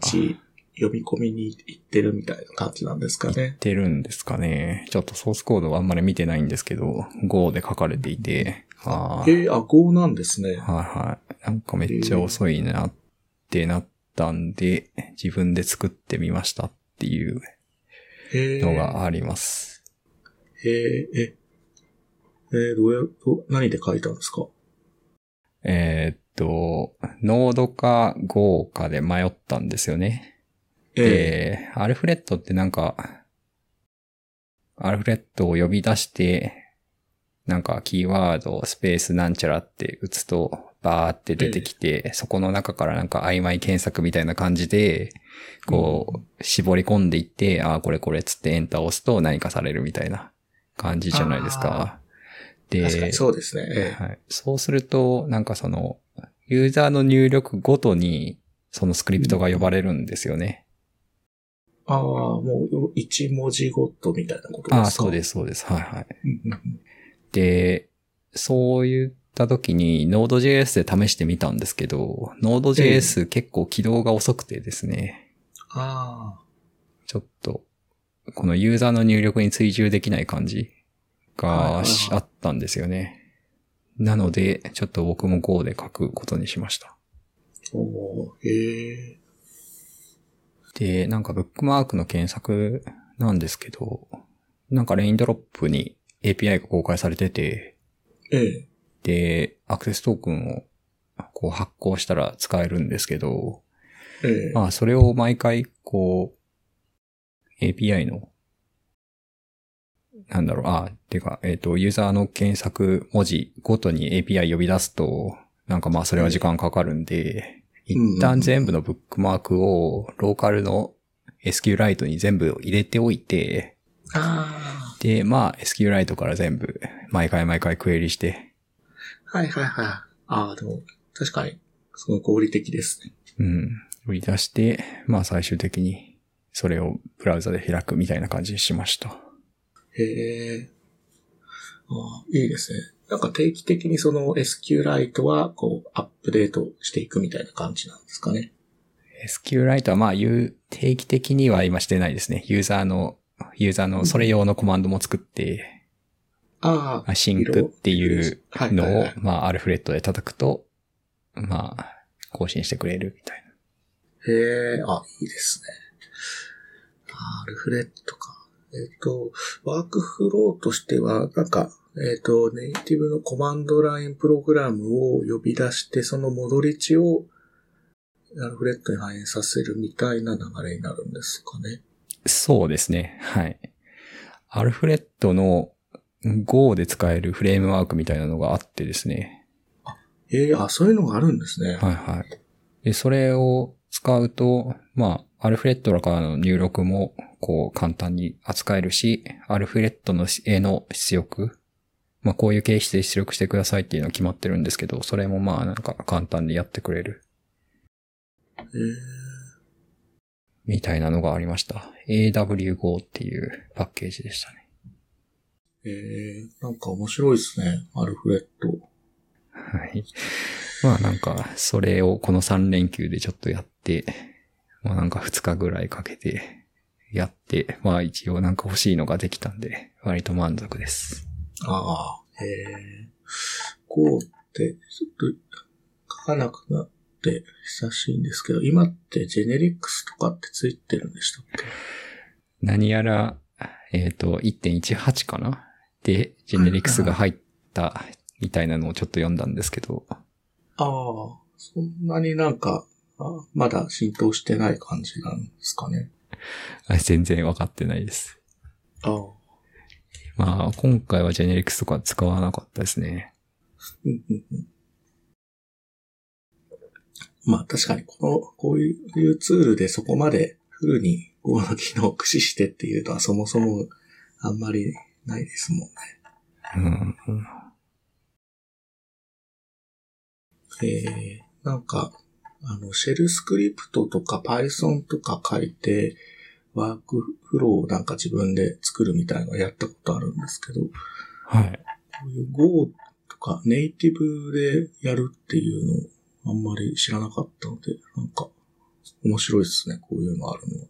読み込みに行ってるみたいな感じなんですか言っね。てるんですかね。ちょっとソースコードはあんまり見てないんですけど、Go で書かれていて、ああ、えー、あ、Go なんですね。はいはい。なんかめっちゃ遅いなってなったんで、自分で作ってみましたっていうへのがあります。えー、え、えー、どうや、ど、何で書いたんですか？えーっと、ノードか Go かで迷ったんですよね。えで、アルフレットってなんか、アルフレットを呼び出して、なんかキーワード、スペースなんちゃらって打つと、バーって出てきて、そこの中からなんか曖昧検索みたいな感じで、こう、絞り込んでいって、ああ、これこれっつってエンターを押すと何かされるみたいな感じじゃないですか。でに、そうですね。えはい。そうすると、なんかその、ユーザーの入力ごとに、そのスクリプトが呼ばれるんですよね。ああ、もう、一文字ごとみたいなことですか？ああ、そうですす、そうです。はいはい。で、そういった時に Node.js で試してみたんですけど、Node.js 結構起動が遅くてですね、あちょっと、このユーザーの入力に追従できない感じがしあったんですよね。なので、ちょっと僕も Go で書くことにしました。あ、おーへえ。で、なんかブックマークの検索なんですけど、なんかレインドロップに API が公開されてて、ええ。で、アクセストークンをこう発行したら使えるんですけど、ええ。まあそれを毎回こう、API の、なんだろう、あ、てか、えっ、と、ユーザーの検索文字ごとに API 呼び出すと、なんかまあそれは時間かかるんで、一旦全部のブックマークをローカルの SQLite に全部入れておいて、あで、まあ SQLite から全部毎回毎回クエリして、あ。はいはいはい。ああ、でも、確かに、すごい合理的ですね。うん、売り出して、まあ最終的にそれをブラウザで開くみたいな感じにしました。へえ。あいいですね。なんか定期的にその SQLite はこうアップデートしていくみたいな感じなんですかね。SQLite はまあ、言う、定期的には今してないですね。ユーザーの、ユーザーのそれ用のコマンドも作って、ああ、シンクっていうのをまあ、アルフレットで叩くと、まあ、更新してくれるみたいな。へえ、あ、いいですね。アルフレットか。えっ、と、ワークフローとしては、なんか、えっ、と、ネイティブのコマンドラインプログラムを呼び出して、その戻り値をアルフレットに反映させるみたいな流れになるんですかね。そうですね。はい。アルフレットの Go で使えるフレームワークみたいなのがあってですね。ええあ、そういうのがあるんですね。はいはい。で、それを使うと、まあ、アルフレットからの入力も、こう、簡単に扱えるし、アルフレットの絵の出力、まあ、こういう形質で出力してくださいっていうの決まってるんですけど、それもまあ、なんか簡単にやってくれる、ええみたいなのがありました。AW5 っていうパッケージでしたね。ええなんか面白いですね。アルフレット。はい。まあなんか、それをこの3連休でちょっとやって、まあなんか2日ぐらいかけてやって、まあ一応なんか欲しいのができたんで、割と満足です。ああ、ええこうって、ちょっと書かなくなって久しいんですけど、今ってジェネリックスとかってついてるんでしたっけ？何やら、えっ、と、1.18かな？で、ジェネリクスが入ったみたいなのをちょっと読んだんですけど、ああ、そんなになんか、あまだ浸透してない感じなんですかね。あ全然わかってないです。ああ。まあ今回はジェネリクスとか使わなかったですね。まあ確かにこの、こういうツールでそこまでフルに Go の機能を駆使してっていうのはそもそもあんまりないですもんね。うん。えー、なんか、あの、シェルスクリプトとか Python とか書いて、ワークフローをなんか自分で作るみたいなのやったことあるんですけど、こはい。ういう Go とかネイティブでやるっていうのをあんまり知らなかったので、なんか面白いですね、こういうのあるのは。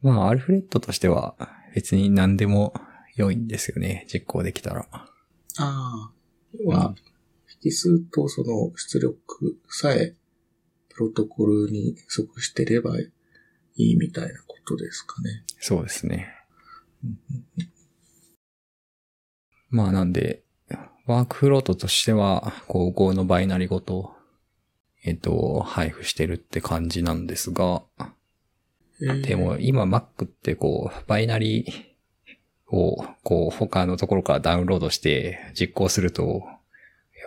まあ、アルフレットとしては別に何でも良いんですよね。実行できたら。ああ、要は、引数とその出力さえプロトコルに即してればいいみたいなことですかね。そうですね。まあなんで、ワークフロートとしては、こう、Go のバイナリごと、えっと、配布してるって感じなんですが、えーでも今 Mac ってこう、バイナリを、こう、他のところからダウンロードして実行すると、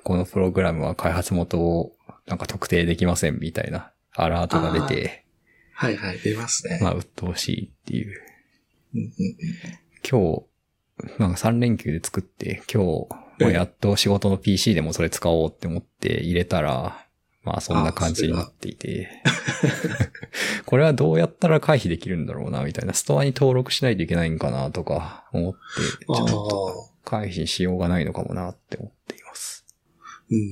このプログラムは開発元をなんか特定できませんみたいなアラートが出て、はいはい、出ますね。まあ、鬱陶しいっていう。うんうんうん今日、なんか3連休で作って、今日、まあやっと仕事の PC でもそれ使おうって思って入れたら、まあそんな感じになっていて、これはどうやったら回避できるんだろうな、みたいな、ストアに登録しないといけないんかな、とか思って、ちょっとあ回避しようがないのかもなって思っています。うんうん。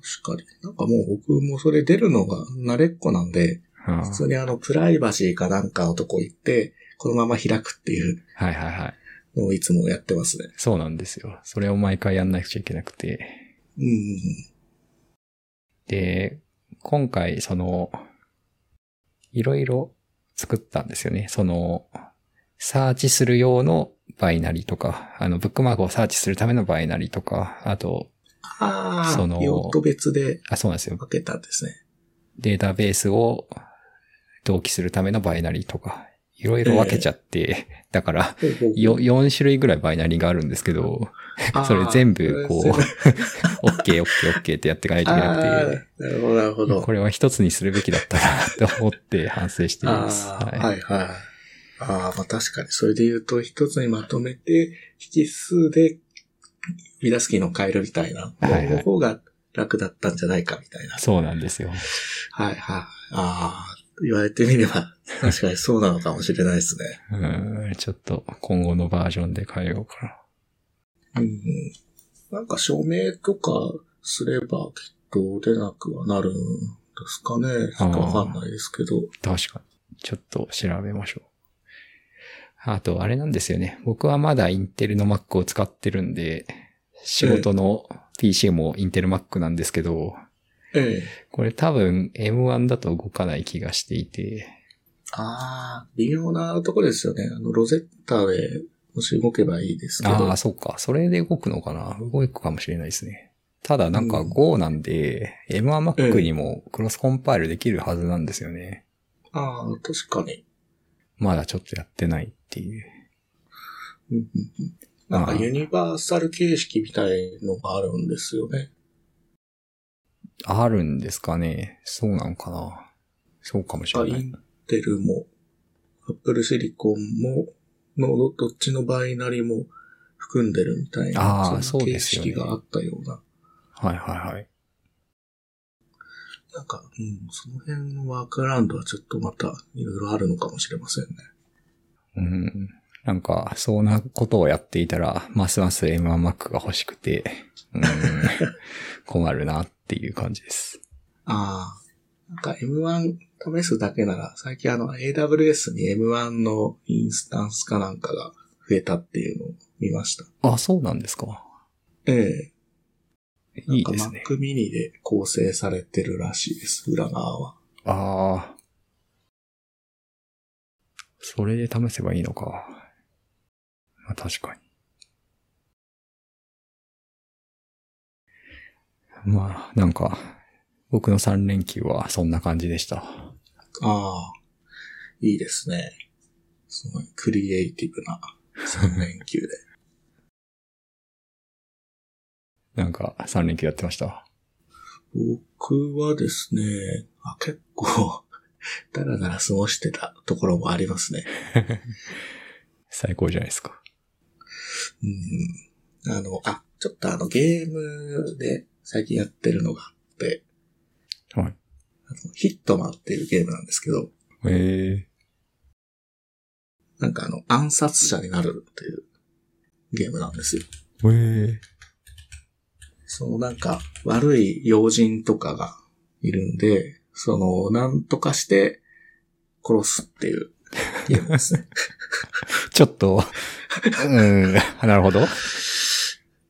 確かに。なんかもう僕もそれ出るのが慣れっこなんで、はあ普通にあの、プライバシーかなんかのとこ行って、このまま開くっていうはいはいはい。のをいつもやってますね。そうなんですよ。それを毎回やんなくちゃいけなくて。うんうんで、今回、その、いろいろ作ったんですよね。その、サーチする用のバイナリとか、あの、ブックマークをサーチするためのバイナリとか、あと、ああ、その用途別であ、そうなんですよ。分けたんですね。データベースを同期するためのバイナリとか、いろいろ分けちゃって、だから、ほうほうほうよ、4種類ぐらいバイナリがあるんですけど、それ全部こう全部、オッケーオッケーオッケーってやっていかないといけなくて、なるほど、なるほど。これは一つにするべきだったなと思って反省しています。はい。はいはい。ああ、まあ確かに。それで言うと、一つにまとめて、引数で、見出す機能変えるみたいな。はいはいの方が楽だったんじゃないかみたいな。そうなんですよ。はいはい。ああ、言われてみれば、確かにそうなのかもしれないですね。うん、ちょっと今後のバージョンで変えようかうん。なんか署名とかすればきっと出なくはなるんですかね。ちょっとわかんないですけど。確かに。ちょっと調べましょう。あと、あれなんですよね。僕はまだインテルの Mac を使ってるんで、仕事の PC もインテル Mac なんですけど、ええ。これ多分 M1 だと動かない気がしていて、ああ、微妙なとこですよね。あの、 Rosetta でもし動けばいいですけど。ああ、そうか。それで動くのかな動くかもしれないですね。ただなんかうん Go なんで、M1Mac にもクロスコンパイルできるはずなんですよね。ああ、確かに。まだちょっとやってないっていう。うんうんうんなんかユニバーサル形式みたいのがあるんですよね。あるんですかねそうなんかなそうかもしあ、れない。インテルも、アップルシリコンも、の、どっちのバイナリも含んでるみたいな、そうですよね式があったような。はいはいはい。なんか、うん、その辺のワークアラウンドはちょっとまたいろいろあるのかもしれませんね。うん。なんか、そんなことをやっていたら、ますます M1Mac が欲しくて、うん、困るなっていう感じです。ああ。なんか M1 試すだけなら、最近あの AWS に M1 のインスタンスかなんかが増えたっていうのを見ました。あ、そうなんですか。ええいいですね。なんか Mac mini で構成されてるらしいです、裏側は。ああ。それで試せばいいのか。まあ確かに。まあ、なんか、僕の3連休はそんな感じでした。ああ、いいですね。すごいクリエイティブな3連休で。なんか、3連休やってました？僕はですね、あ結構、だらだら過ごしてたところもありますね。最高じゃないですか。うん。あの、あ、ちょっとあのゲームで最近やってるのがあって、はい。あのヒットマンっていうゲームなんですけど、ええなんかあの暗殺者になるっていうゲームなんですよ。ええそのなんか悪い要人とかがいるんで、その、なんとかして殺すっていうゲームですね。ちょっと、うん、なるほど。はい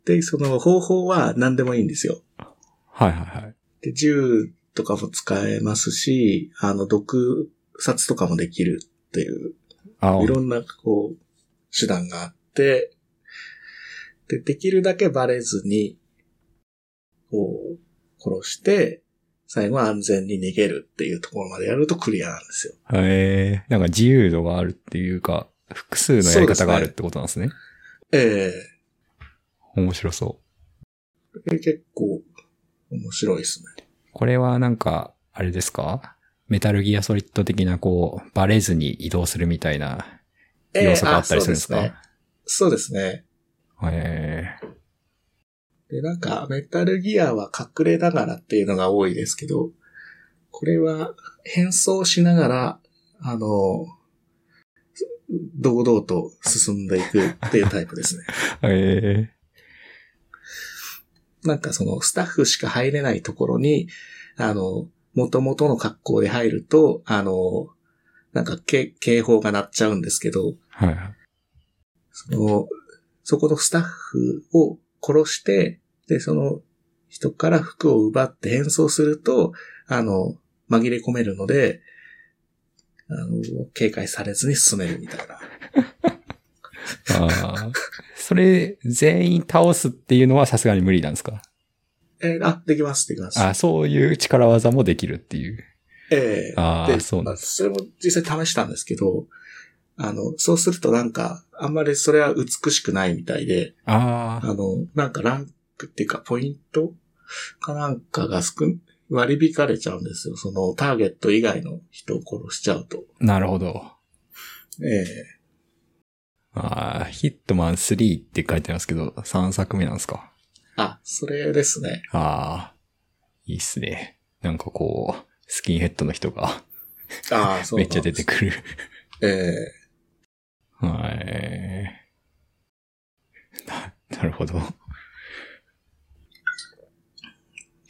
で、その方法は何でもいいんですよ。はいはい。で、銃とかも使えますし、あの、毒殺とかもできるっていう、あいろんな、こう、手段があって、で、できるだけバレずに、こう、殺して、最後は安全に逃げるっていうところまでやるとクリアなんですよ。ええなんか自由度があるっていうか、複数のやり方があるってことなんですね。え面白そう。え結構面白いですね。これはなんか、あれですか？メタルギアソリッド的なこう、バレずに移動するみたいな要素があったりするんですええあかそうですね。えで、なんか、メタルギアは隠れながらっていうのが多いですけど、これは変装しながら、あの、堂々と進んでいくっていうタイプですね。ええなんかそのスタッフしか入れないところに、あの、元々の格好で入ると、あの、なんか警警報が鳴っちゃうんですけど、はいはい。その、そこのスタッフを殺して、で、その人から服を奪って変装すると、あの、紛れ込めるので、あの、警戒されずに進めるみたいな。ああ。それ、全員倒すっていうのはさすがに無理なんですか？えーあ、できます、できます。あそういう力技もできるっていう。ええああ、あそうなんです。それも実際試したんですけど、あの、そうするとなんか、あんまりそれは美しくないみたいで、ああ、あの、なんかランクっていうか、ポイントかなんかが少ん割り引かれちゃうんですよ。そのターゲット以外の人を殺しちゃうと。なるほど。ええああ、ヒットマン3って書いてますけど、3作目なんですか？あ、それですね。ああ、いいっすね。なんかこう、スキンヘッドの人がああ、そうめっちゃ出てくくる。る。ええはい。な、なるほど。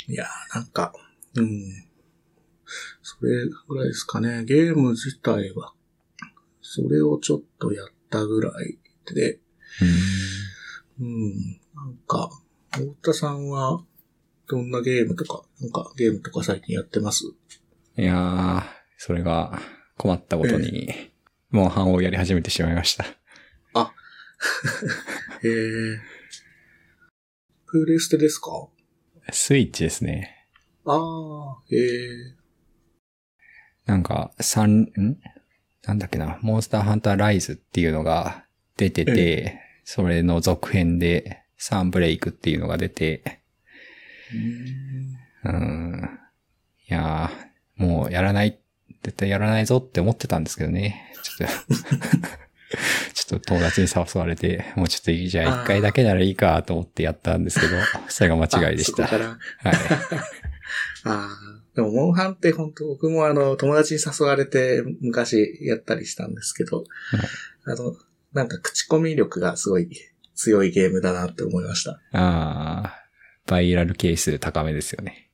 いやー、なんか、うん。それぐらいですかね。ゲーム自体は、それをちょっとやったぐらいで、うん。なんか、太田さんは、どんなゲームとか、なんかゲームとか最近やってます？いやー、それが困ったことに、モンハンをやり始めてしまいました。へえ。プレステですか？スイッチですね。ああ、へえ。なんか、三、ん？なんだっけな、モンスターハンターライズっていうのが出てて、それの続編でサンブレイクっていうのが出て、うんうん。いやー、もうやらない、絶対やらないぞって思ってたんですけどね。ちょっと、ちょっと友達に誘われて、もうちょっといいじゃあ一回だけならいいかと思ってやったんですけど、それが間違いでした。はい。ああ。でも、モンハンって本当僕もあの、友達に誘われて昔やったりしたんですけど、あの、なんか口コミ力がすごい強いゲームだなって思いました。あー、バイラル係数高めですよね。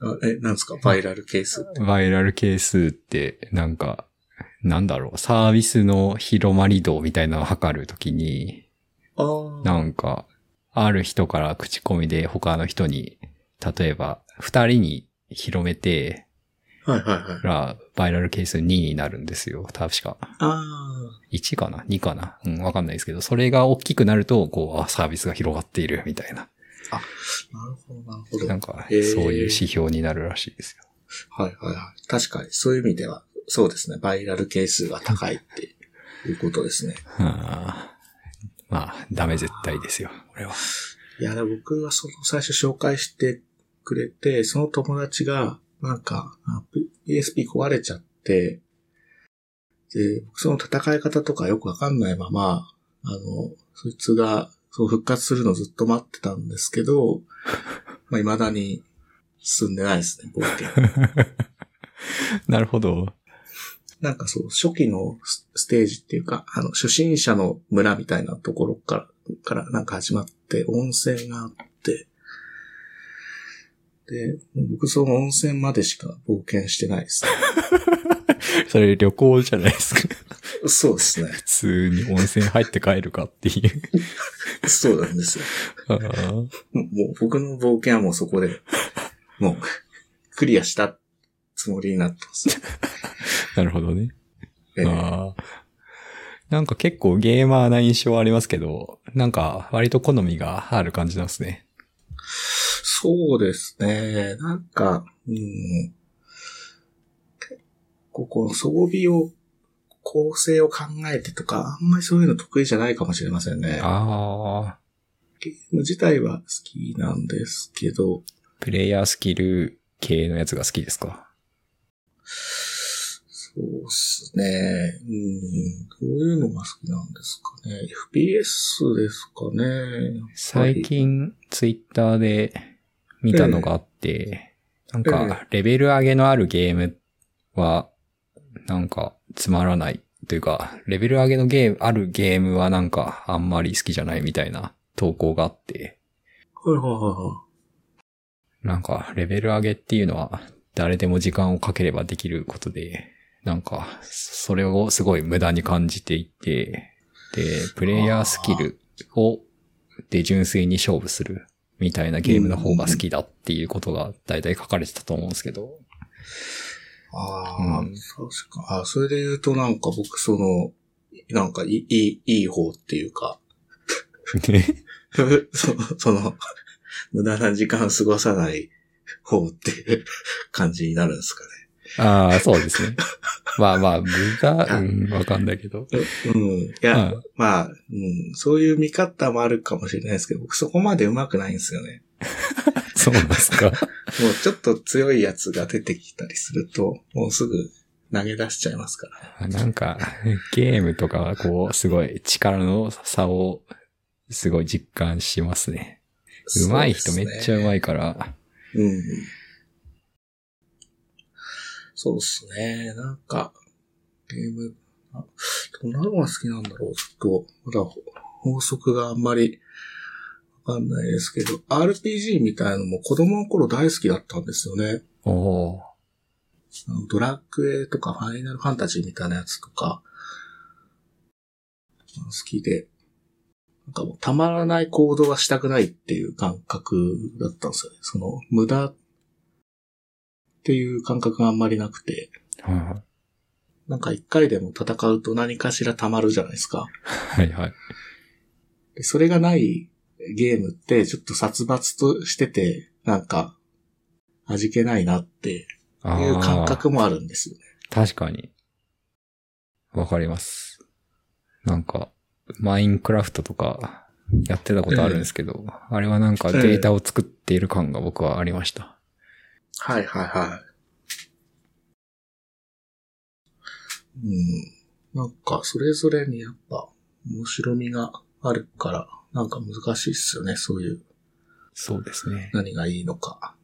あえ、なんですか？バイラルケース。バイラル係数って、なんか、なんだろう、サービスの広まり度みたいなのを測るときに、ああ。なんか、ある人から口コミで他の人に、例えば、二人に広めて、はいはいはい。ら、バイラル係数2になるんですよ。確か。ああ。1かな ?2 かな？うん、わかんないですけど、それが大きくなると、こう、あ、サービスが広がっているみたいな。なるほど、なるほど。なんか、そういう指標になるらしいですよ。はいはいはい。確かに、そういう意味では、そうですね。バイラル係数が高いっていうことですね。は あ、まあ、ダメ絶対ですよ、これは。いや、僕はその最初紹介してくれて、その友達が、なんか、あ PSP 壊れちゃって、で、僕その戦い方とかよくわかんないまま、あの、そいつが、そう復活するのずっと待ってたんですけど、まあ、未だに進んでないですね、冒険。なるほど。なんかそう、初期のスステージっていうか、あの、初心者の村みたいなところから、からなんか始まって、温泉があって、で、僕その温泉までしか冒険してないですね。それ旅行じゃないですか。そうですね。普通に温泉入って帰るかっていう。そうなんですよ。もう僕の冒険はもうそこで、もう、クリアしたつもりになってます。なるほどね。えーなんか結構ゲーマーな印象はありますけど、なんか割と好みがある感じなんですね。そうですね。なんか、うん。結構この装備を、構成を考えてとか、あんまりそういうの得意じゃないかもしれませんね。ああ、ゲーム自体は好きなんですけど、プレイヤースキル系のやつが好きですか？そうですね。うん。どういうのが好きなんですかね。FPS ですかね。最近ツイッターで見たのがあって、なんかレベル上げのあるゲームはなんかつまらないというか、レベル上げのゲーム、あるゲームはなんかあんまり好きじゃないみたいな投稿があって、はいはいはいはなんかレベル上げっていうのは誰でも時間をかければできることで、なんかそれをすごい無駄に感じていて、で、プレイヤースキルをで純粋に勝負するみたいなゲームの方が好きだっていうことが大体書かれてたと思うんですけど、い。ああ、うん確か。あそれで言うとなんか僕その、なんかいい、いい、方っていうか、そその、無駄な時間を過ごさない方っていう感じになるんですかね。ああ、そうですね。まあまあ、無駄、うん、わかんないけど。うん。いや、うんまあ、うん、そういう見方もあるかもしれないですけど、僕そこまで上手くないんですよね。そうですか？もうちょっと強いやつが出てきたりすると、もうすぐ投げ出しちゃいますからね。なんか、ゲームとかはこう、すごい力の差を、すごい実感しますね。上手い人めっちゃ上手いから、うん。そうですね。なんか、ゲーム、あどんなのが好きなんだろう。ちょっと、まだ法則があんまりわかんないですけど、RPG みたいなのも子供の頃大好きだったんですよね。おドラクエとかファイナルファンタジーみたいなやつとか、好きで、なんかもうたまらない行動はしたくないっていう感覚だったんですよね。その無駄っていう感覚があんまりなくて、はいはい。なんか一回でも戦うと何かしら溜まるじゃないですか。はいはい。でそれがないゲームってちょっと殺伐としてて、なんか味気ないなってあいう感ー覚もあるんですよね。確かに。わかります。なんか、マインクラフトとかやってたことあるんですけど、あれはなんかデータを作っている感が僕はありました。はいはいはい。うん。なんか、それぞれにやっぱ、面白みがあるから、なんか難しいっすよね。そういう、そうですね。何がいいのか。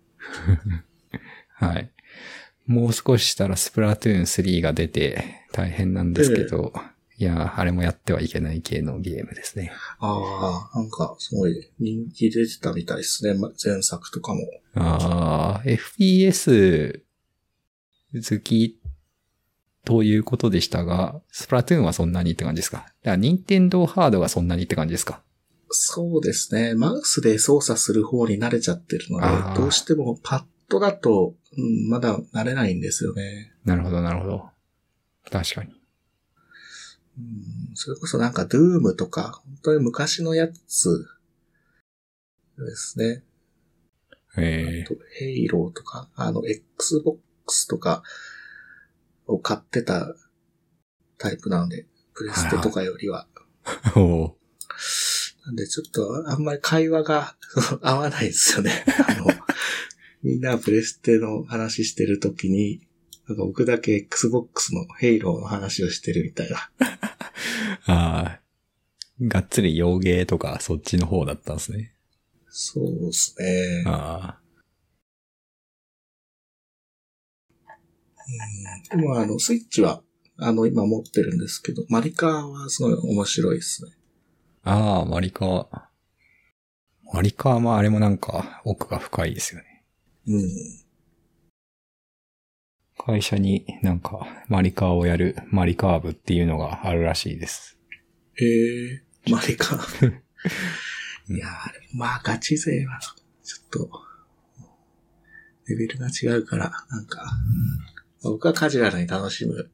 はい。もう少ししたらスプラトゥーン3が出て大変なんですけど、いや、あれもやってはいけない系のゲームですね。ああ、なんか、すごい人気出てたみたいですね。ま前作とかも。ああ、FPS 好きということでしたが、スプラトゥーンはそんなにって感じですか？だから、任天堂ハードがそんなにって感じですか？そうですね。マウスで操作する方に慣れちゃってるので、どうしてもパッドだと、うん、まだ慣れないんですよね。なるほど、なるほど。確かに。うん、それこそなんか、ドゥームとか、本当に昔のやつですね。えあとヘイローとか、あの、Xbox とかを買ってたタイプなので、プレステとかよりは。ー、おーなんでちょっとあんまり会話が 合わないですよね。あの、みんなプレステの話してるときに、なんか僕だけ Xbox のヘイローの話をしてるみたいな。ああ、がっつり洋芸とかそっちの方だったんですね。そうですね。あうん、でもあの、スイッチは、あの、今持ってるんですけど、マリカーはすごい面白いですね。あ、ああ、マリカー。マリカーもあれもなんか奥が深いですよね。うん。会社になんかマリカーをやるマリカー部っていうのがあるらしいです。へえ、マリカー。いやー、まあガチ勢は、ちょっと、レベルが違うから、なんか、僕はカジュアルに楽しむ。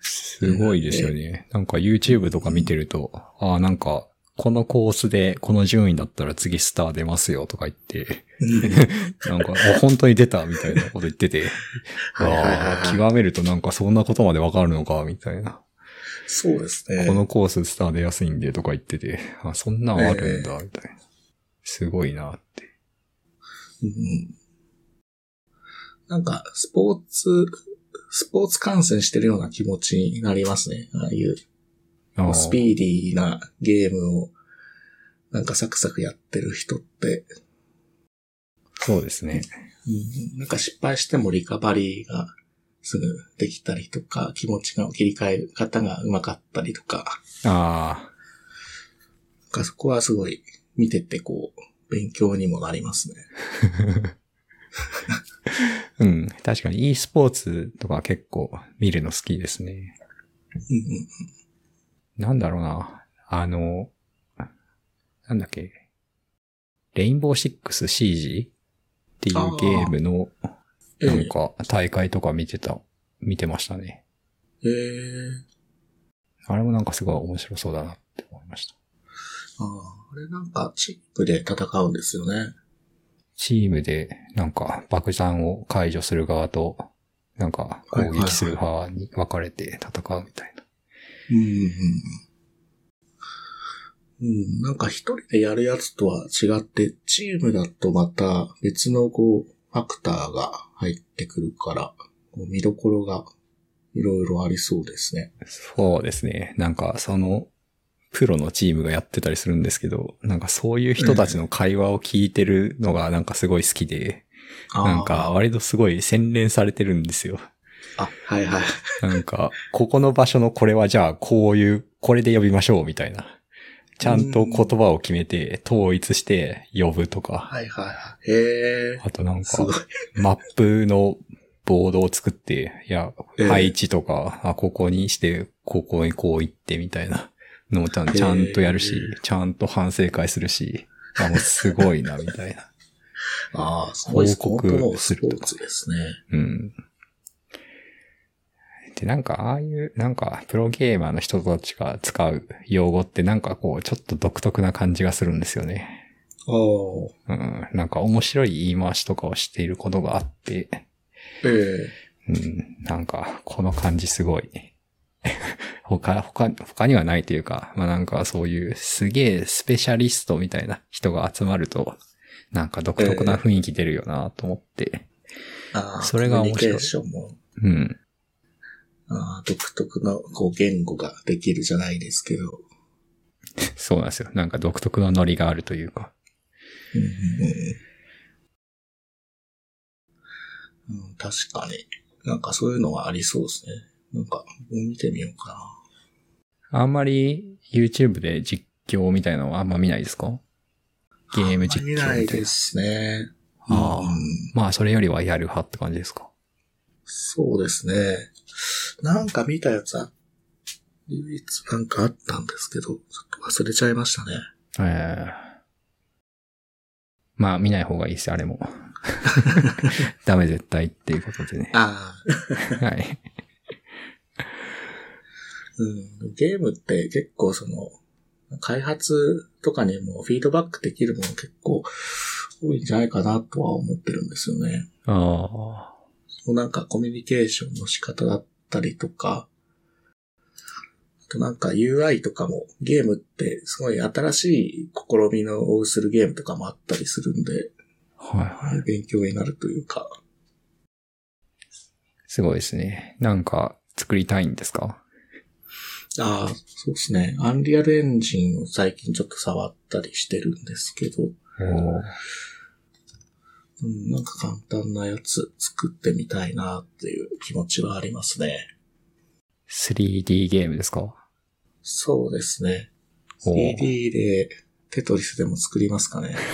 すごいですよね。なんか YouTube とか見てると、ああ、なんか、このコースでこの順位だったら次スター出ますよとか言って、なんか、あ本当に出たみたいなこと言ってて、ああ、はい極めるとなんかそんなことまでわかるのか、みたいな。そうですね。このコーススター出やすいんでとか言ってて、あ、そんなんあるんだ、みたいな。すごいなって。うんなんか、スポーツ、スポーツ観戦してるような気持ちになりますね。ああいう、スピーディーなゲームを、なんかサクサクやってる人って、そうですね。うんなんか失敗してもリカバリーがすぐできたりとか、気持ちが切り替える方が上手かったりとか、あなんかそこはすごい見ててこう、勉強にもなりますね。あ、うん。確かに e スポーツとか結構見るの好きですね。うんうんなんだろうな。あの、なんだっけ。レインボーシックス CG っていうゲームの、えなんか大会とか見てた、見てましたね。ええあれもなんかすごい面白そうだなって思いました。ああ、あれなんかチームで戦うんですよね。チームでなんか爆弾を解除する側と、なんか攻撃する側に分かれて戦うみたいな。うんうんうん。うん、なんか一人でやるやつとは違って、チームだとまた別のこう、ファクターが入ってくるから、こう見どころがいろいろありそうですね。そうですね。なんかその、プロのチームがやってたりするんですけど、なんかそういう人たちの会話を聞いてるのがなんかすごい好きで、あーなんか割とすごい洗練されてるんですよ。あ、はいはい。なんか、ここの場所のこれはじゃあこういう、これで呼びましょうみたいな。ちゃんと言葉を決めて統一して呼ぶとか、はいはいはい。へえ。あとなんか。マップのボードを作って、いや、ええ配置とか、あ、ここにして、ここにこう行ってみたいなのもちゃんちゃんとやるし、えちゃんと反省会するし、あ、もうすごいな、みたいな。ああ、すごい。報告するとかスポーツですね。うん。で、なんか、ああいう、なんか、プロゲーマーの人たちが使う用語ってなんかこう、ちょっと独特な感じがするんですよね。ああ、うん。なんか面白い言い回しとかをしていることがあって、ええうん。なんか、この感じすごい。他、他、他にはないというか、まあなんかそういうすげえスペシャリストみたいな人が集まると、なんか独特な雰囲気出るよなと思って。ああ、それが面白いうん。ああ独特のこう言語ができるじゃないですけど。そうなんですよ。なんか独特のノリがあるというか。うんうん確かに。なんかそういうのはありそうですね。なんか、見てみようかな。あんまり YouTube で実況みたいなのはあんま見ないですか？ゲーム実況みたいな。あんまりないですね。ああうんまあそれよりはやる派って感じですか？そうですね。なんか見たやつは、唯一なんかあったんですけど、ちょっと忘れちゃいましたね。ええまあ見ない方がいいですよ、あれも。ダメ絶対っていうことでね。ああ、はい。うん。ゲームって結構その、開発とかにもフィードバックできるもの結構多いんじゃないかなとは思ってるんですよね。ああ。もうなんかコミュニケーションの仕方だったりとか、あとなんか UI とかもゲームってすごい新しい試みのをするゲームとかもあったりするんで、はいはい。勉強になるというか。すごいですね。なんか作りたいんですか？ああ、そうですね。アンリアルエンジンを最近ちょっと触ったりしてるんですけど、うん、なんか簡単なやつ作ってみたいなっていう気持ちはありますね。3D ゲームですか？そうですね。おー 3D でテトリスでも作りますかね。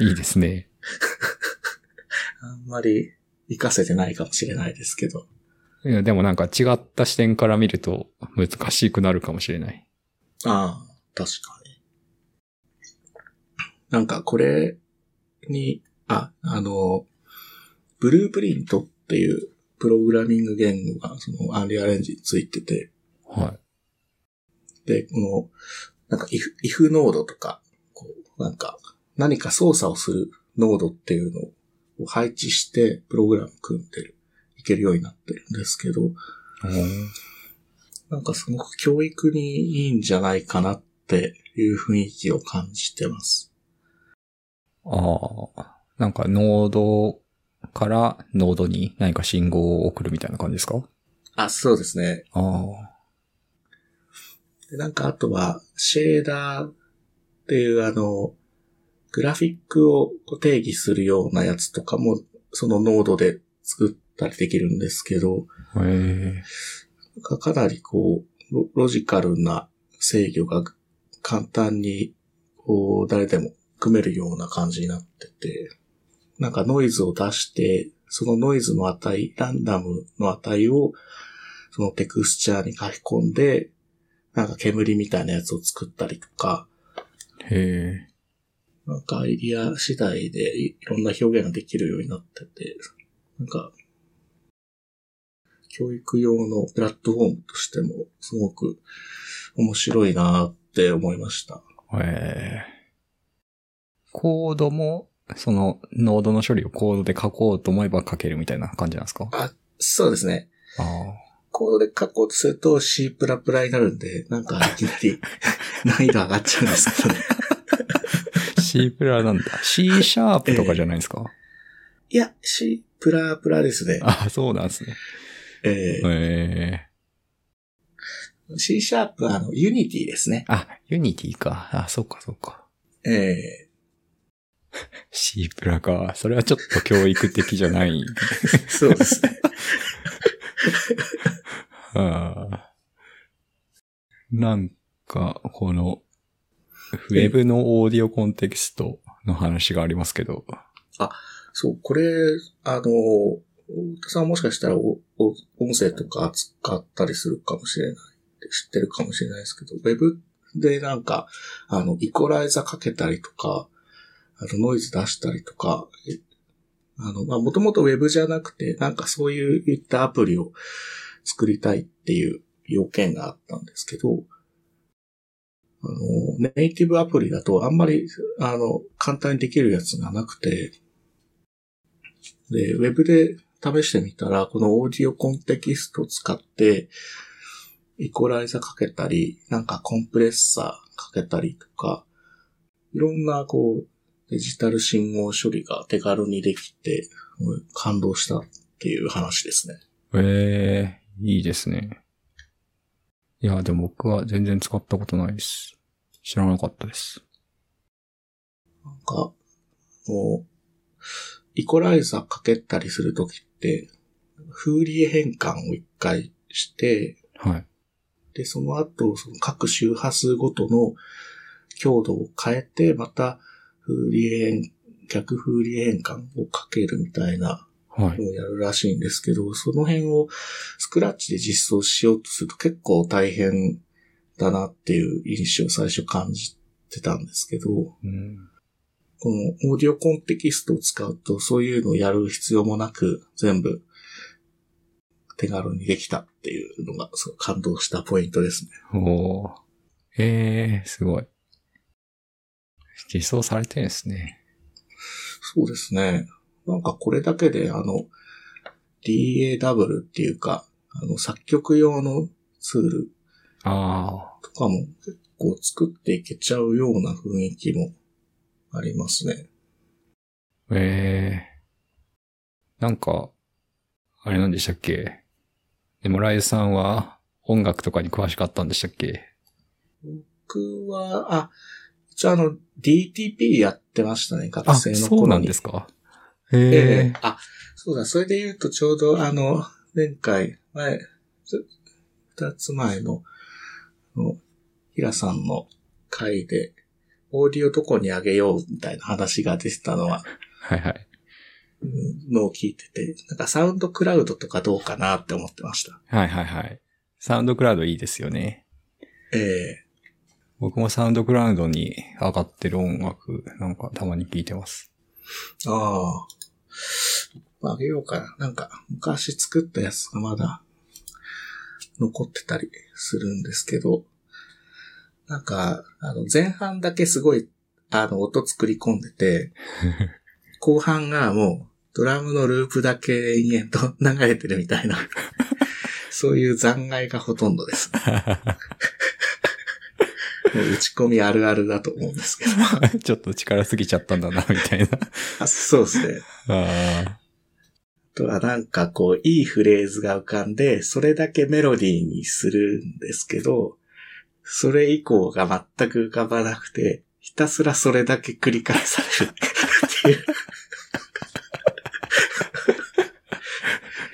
いいですね。あんまり活かせてないかもしれないですけど。いや、でもなんか違った視点から見ると難しくなるかもしれない。ああ、確かに。なんかこれに、あ、あの、ブループリントっていうプログラミング言語がそのアンリアルエンジンについてて、はで、この、なんか if, if ノードとか、こう、なんか何か操作をするノードっていうのを配置してプログラム組んでる、いけるようになってるんですけど、い。なんかすごく教育にいいんじゃないかなっていう雰囲気を感じてます。ああ。なんかノードからノードに何か信号を送るみたいな感じですか？あ、そうですね。ああ。でなんかあとは、シェーダーっていうあの、グラフィックをこう定義するようなやつとかも、そのノードで作ったりできるんですけど、へかかなりこうロ、ロジカルな制御が簡単に、こう、誰でも組めるような感じになってて、なんかノイズを出して、そのノイズの値、ランダムの値を、そのテクスチャーに書き込んで、なんか煙みたいなやつを作ったりとか、へえ。なんかアイディア次第でいろんな表現ができるようになってて、なんか、教育用のプラットフォームとしてもすごく面白いなって思いました。へえ。コードも、そのノードの処理をコードで書こうと思えば書けるみたいな感じなんですか？あ、そうですね。あコードで書こうとすると C++ になるんで、なんかいきなり 難易度上がっちゃうんですけどね。あ。C プラなんだ。C シャープとかじゃないですか、いや、C++ ですね。あ、そうなんですね。えへえ。ー、C シャープはあの、 Unityですね。あ、 Unity か。あ、そうかそうか。え C プラか。それはちょっと教育的じゃない。ー、そうですね。ああなんか、この、ウェブのオーディオコンテキストの話がありますけど。そう、これ、あの、太田さんもしかしたらおお音声とか使ったりするかもしれない。知ってるかもしれないですけど、ウェブでなんか、あの、イコライザーかけたりとか、あの、ノイズ出したりとか、あの、まあ、もともとウェブじゃなくて、なんかそういういったアプリを作りたいっていう要件があったんですけど、あの、ネイティブアプリだとあんまり、あの、簡単にできるやつがなくて、で、ウェブで試してみたら、このオーディオコンテキストを使って、イコライザーかけたり、なんかコンプレッサーかけたりとか、いろんなこう、デジタル信号処理が手軽にできて、うん感動したっていう話ですね。ええいいですね。いや、でも僕は全然使ったことないです。知らなかったです。なんか、もう、イコライザーかけたりするときって、フーリエ変換を一回して、はい。で、その後、その各周波数ごとの強度を変えて、また、フーリエ変、逆フーリエ変換をかけるみたいなはい。のをやるらしいんですけど、その辺をスクラッチで実装しようとすると結構大変だなっていう印象を最初感じてたんですけど、うん。このオーディオコンテキストを使うとそういうのをやる必要もなく全部手軽にできたっていうのがすごい感動したポイントですね。おー。ええすごい。実装されてるんですね。そうですね。なんかこれだけであの DAW っていうか、あの作曲用のツールあとかも結構作っていけちゃうような雰囲気もありますね。あ。ええなんか、あれなんでしたっけ？でもライズさんは音楽とかに詳しかったんでしたっけ？僕は、あ、一応あの DTP やってましたね、学あ、生のそうなん頃に。ですか？えへえあ、そうだ、それで言うとちょうどあの、前回、前、ず二つ前の、あの平さんの回で、オーディオどこに上げようみたいな話が出てたのは、はいはい。うんのを聞いてて、なんかサウンドクラウドとかどうかなって思ってました。はいはいはい。サウンドクラウドいいですよね。ええ僕もサウンドクラウドに上がってる音楽、なんかたまに聞いてます。ああ。あげようかな。なんか、昔作ったやつがまだ残ってたりするんですけど、なんか、あの、前半だけすごい、あの、音作り込んでて、後半がもう、ドラムのループだけ延々と流れてるみたいな、そういう残骸がほとんどです。打ち込みあるあるだと思うんですけど。ちょっと力すぎちゃったんだな、みたいな。あそうですね。ああとはなんかこう、いいフレーズが浮かんで、それだけメロディーにするんですけど、それ以降が全く浮かばなくて、ひたすらそれだけ繰り返されるっていう。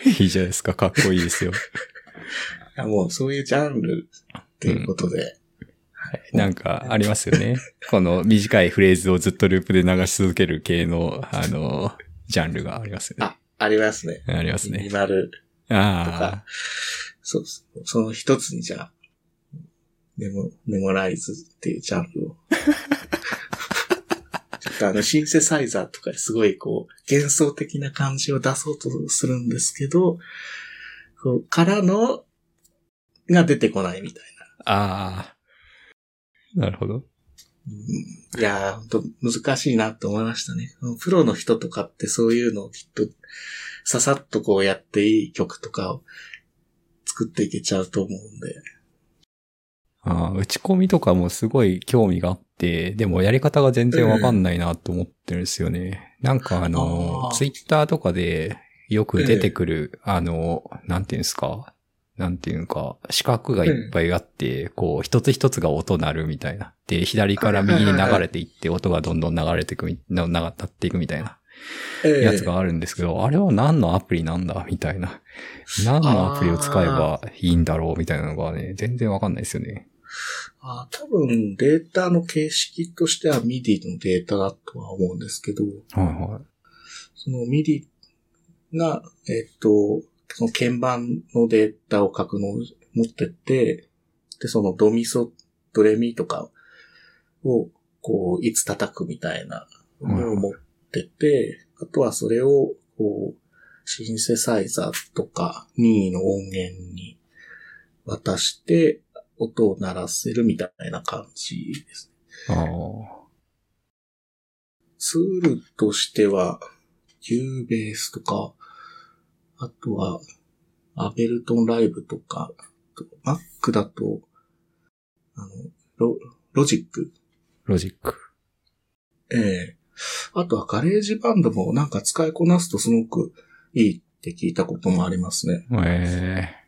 あ、いいじゃないですか。かっこいいですよ。もうそういうジャンルっていうことで、なんかありますよね。この短いフレーズをずっとループで流し続ける系の、あの、ジャンルがありますよね。あ、ありますね。ありますねミニ。マルあそうそうその一つにじゃあ、メモ、メモライズっていうジャンルを。ちょっとあの、シンセサイザーとかですごいこう、幻想的な感じを出そうとするんですけど、こう、からの、が出てこないみたいあ。ああ。なるほど。いやー、ほんと難しいなって思いましたね。プロの人とかってそういうのをきっと、ささっとこうやっていい曲とかを作っていけちゃうと思うんで。ああ、打ち込みとかもすごい興味があって、でもやり方が全然わかんないなと思ってるんですよね。なんかあのツイッターとかでよく出てくる、あの、なんていうんですか、なんていうか、四角がいっぱいあって、こう、一つ一つが音鳴るみたいな。で、左から右に流れていって、音がどんどん流れていくみ、な、な、立っていくみたいなええやつがあるんですけど、あれは何のアプリなんだ？みたいな。何のアプリを使えばいいんだろう？みたいなのがね、全然わかんないですよね。あ多分データの形式としては MIDI のデータだとは思うんですけど、はいはい。その MIDI が、えっと、その鍵盤のデータを書くのを持ってって、で、そのドミソ、ドレミとかを、こう、いつ叩くみたいなのを持ってて、あとはそれを、こう、シンセサイザーとか任意の音源に渡して、音を鳴らせるみたいな感じですね。ああ。ツールとしては、 Cubase とか、あとは、 Ableton Live とか、Mac だと、あの、ロ、 Logic。Logic。ええあとは GarageBand もなんか使いこなすとすごくいいって聞いたこともありますね。ええ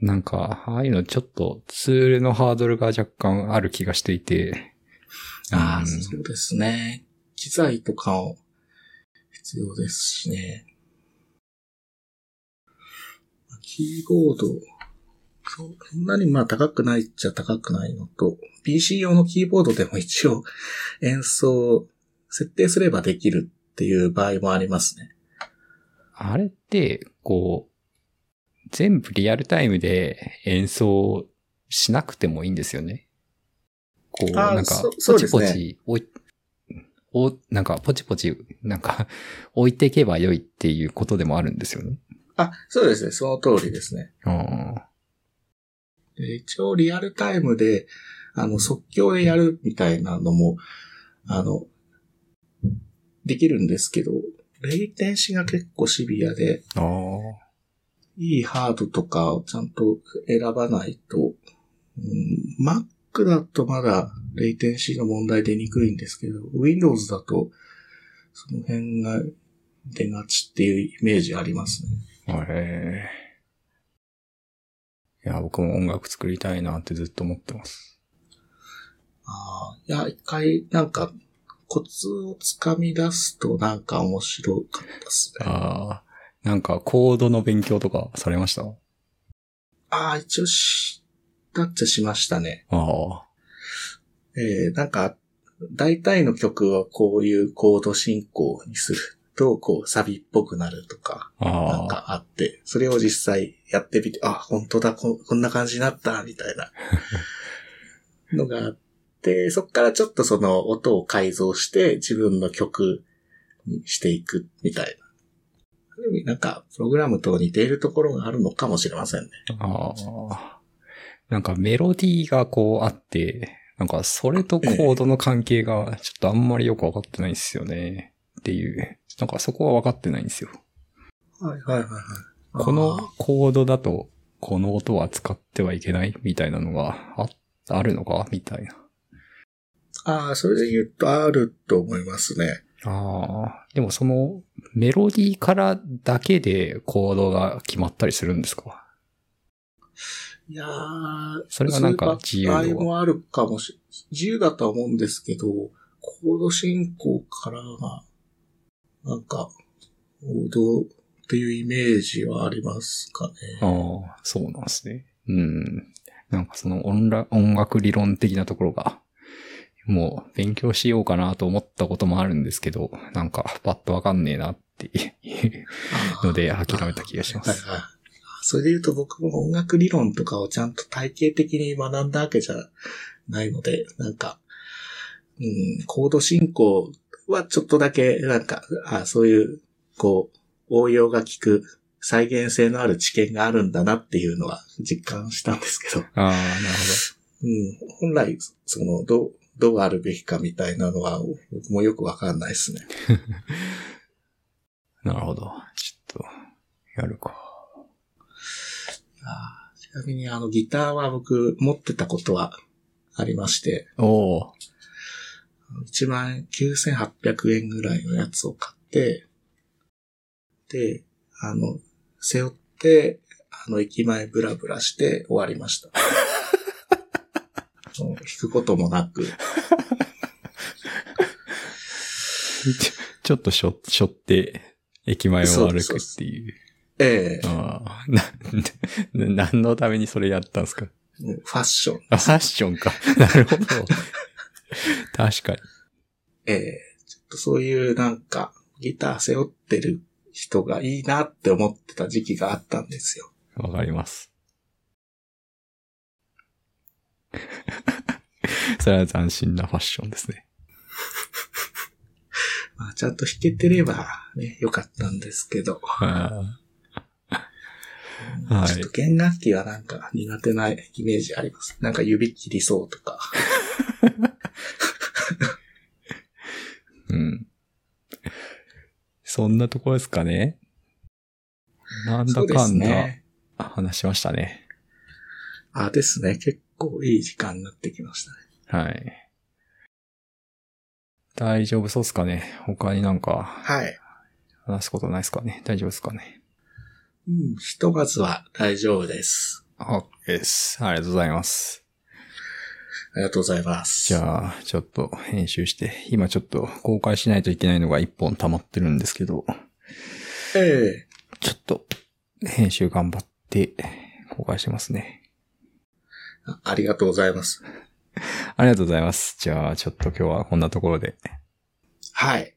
なんか、ああいうのちょっとツールのハードルが若干ある気がしていて。ああ、うんそうですね。機材とかを必要ですしね。キーボード、そんなにまあ高くないっちゃ高くないのと、PC 用のキーボードでも一応 演奏設定すればできるっていう場合もありますね。あれって、こう、全部リアルタイムで演奏しなくてもいいんですよね。こう、なんかポチポチ置い、お、なんか、ポチポチ、なんか、置いていけば良いっていうことでもあるんですよね。あ、そうですね。その通りですね。一応リアルタイムで、あの、即興でやるみたいなのも、あの、できるんですけど、レイテンシが結構シビアで。いいハードとかをちゃんと選ばないと、うん、Mac だとまだレイテンシの問題出にくいんですけど、Windows だとその辺が出がちっていうイメージありますね。へえ。いや、僕も音楽作りたいなってずっと思ってます。ああ、いや、一回なんかコツをつかみ出すとなんか面白かったですね。ああ。なんか、コードの勉強とかされました？ああ、一応し、だっちゃしましたね。ああ。えー、なんか、大体の曲はこういうコード進行にすると、こう、サビっぽくなるとか、なん。かあって、それを実際やってみて、あ、本当だこ、こんな感じになった、みたいな のがあって、そっからちょっとその音を改造して自分の曲にしていくみたいな。なんか、プログラムと似ているところがあるのかもしれませんね。ああ。なんかメロディーがこうあって、なんかそれとコードの関係がちょっとあんまりよくわかってないんですよね。っていう。なんかそこはわかってないんですよ。はいはいはいはい。このコードだとこの音は使ってはいけないみたいなのがあ、あるのかみたいな。ああ、それで言うとあると思いますね。ああ。でもそのメロディーからだけでコードが決まったりするんですか？いやーそれがなんか自由場合もあるかもしれ自由だとは思うんですけど、コード進行からが、なんか、王道っていうイメージはありますかね。ああ、そうなんですね。うん。なんかその音楽音楽理論的なところが、もう勉強しようかなと思ったこともあるんですけど、なんかパッとわかんねえなっていうので諦めた気がします。はいはい。それで言うと僕も音楽理論とかをちゃんと体系的に学んだわけじゃないので、なんか、うん、コード進行はちょっとだけ、なんか、あそういう、こう、応用が効く、再現性のある知見があるんだなっていうのは実感したんですけど、ああ、なるうん、本来、その、どう、どうあるべきかみたいなのは、僕もよくわかんないですね。ほど。なるほど。ちょっと、やるか。あーちなみにあのギターは僕持ってたことはありまして、おお1万9800円ぐらいのやつを買って、で、あの、背負って、あの、駅前ブラブラして終わりました。もう弾くこともなく、ちょちょっとしょ、しょって、駅前を歩くっていう。ええ何のためにそれやったんですか？ファッション。あ、ファッションか。なるほど。確かに。ええちょっとそういうなんか、ギター背負ってる人がいいなって思ってた時期があったんですよ。わかります。それは斬新なファッションですね。まあ、ちゃんと弾けてればね、よかったんですけど。あはいちょっと弦楽器はなんか苦手なイメージあります。なんか指切りそうとか。ーうん。そんなところですかね。なんだかんだね。話しましたね。あ、ですね。結構いい時間になってきましたね。はい。大丈夫そうですかね。他になんかはい。話すことないですかね。大丈夫ですかね。うん、ひとまずは大丈夫です。OK です。ありがとうございます。ありがとうございます。じゃあ、ちょっと編集して、今ちょっと公開しないといけないのが一本溜まってるんですけど、ええちょっと編集頑張って公開しますね。あありがとうございます。ありがとうございます。じゃあ、ちょっと今日はこんなところで。はい。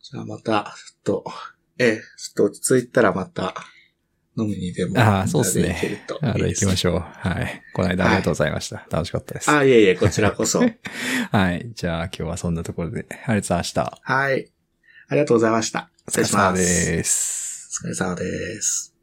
じゃあまた、ちょっと、ええ、ちょっと落ち着いたらまた、飲みにでも。ああ、そうですね。とあといいです行きましょう。はい。この間ありがとうございました。楽しかったです。あ、いえいえ、こちらこそ。はい。じゃあ今日はそんなところで、ありがとうございました。はい。ありがとうございました。失礼します。お疲れ様です。お疲れ様です。